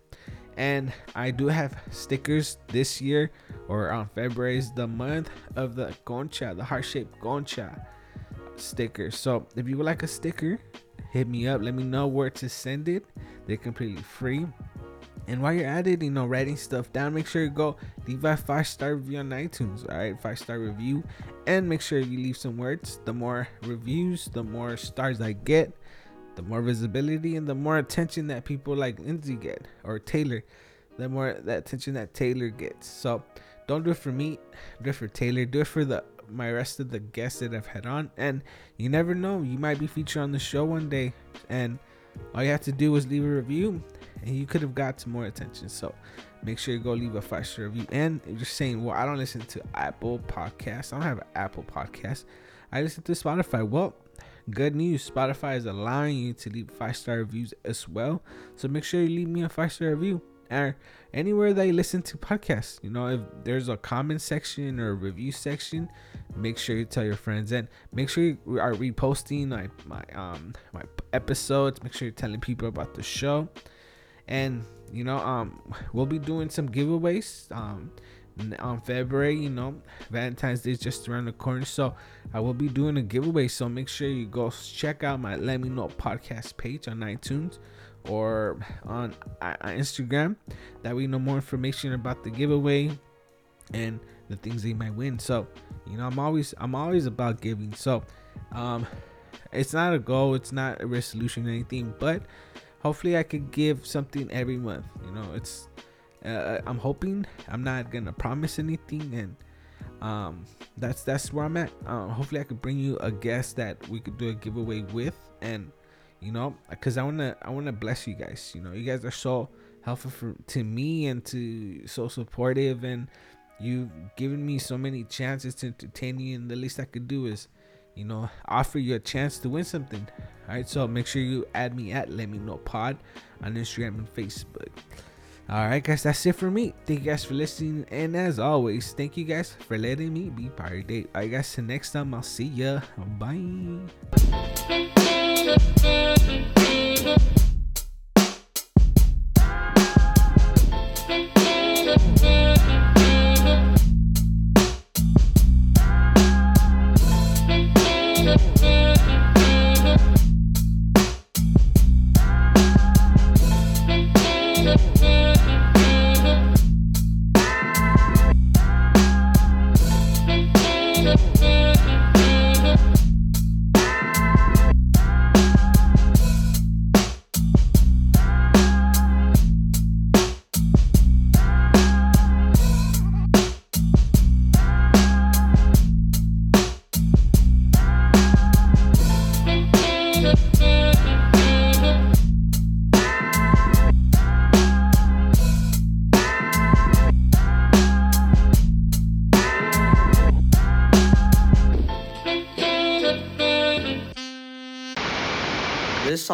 And I do have stickers this year, or on February is the month of the Concha, the heart shaped Concha sticker. So if you would like a sticker, hit me up. Let me know where to send it. They're completely free. And while you're at it, you know, writing stuff down, make sure you go leave a five star review on iTunes. All right, five star review, and make sure you leave some words. The more reviews, the more stars I get, the more visibility, and the more attention that people like Lindsay get or Taylor, the more that attention that Taylor gets. So don't do it for me, do it for Taylor, do it for the my rest of the guests that I've had on. And you never know, you might be featured on the show one day. And all you have to do is leave a review and you could have got some more attention. So make sure you go leave a five star review. And if you're saying, well, I don't listen to Apple Podcasts, I don't have an Apple Podcast, I listen to Spotify. Well, good news Spotify is allowing you to leave five star reviews as well. So make sure you leave me a five star review or anywhere that you listen to podcasts. You know, if there's a comment section or a review section, make sure you tell your friends and make sure you are reposting my my um my episodes. Make sure you're telling people about the show, and you know um we'll be doing some giveaways um on February. You know, Valentine's Day is just around the corner, so I will be doing a giveaway. So make sure you go check out my Let Me Know podcast page on iTunes or on Instagram. That we know more information about the giveaway and the things they might win. So, you know, I'm always I'm always about giving. So, um, it's not a goal, it's not a resolution or anything, but hopefully I could give something every month. You know, it's uh, I'm hoping I'm not gonna promise anything and um that's that's where i'm at uh, hopefully i could bring you a guest that we could do a giveaway with and you know because i want to i want to bless you guys you know you guys are so helpful for, to me and to so supportive and you've given me so many chances to entertain you and the least i could do is you know offer you a chance to win something. All right so make sure you add me at let me know pod on instagram and facebook. All right guys that's it for me. Thank you guys for listening. And as always thank you guys for letting me be part of day all right guys till next time i'll see ya. Bye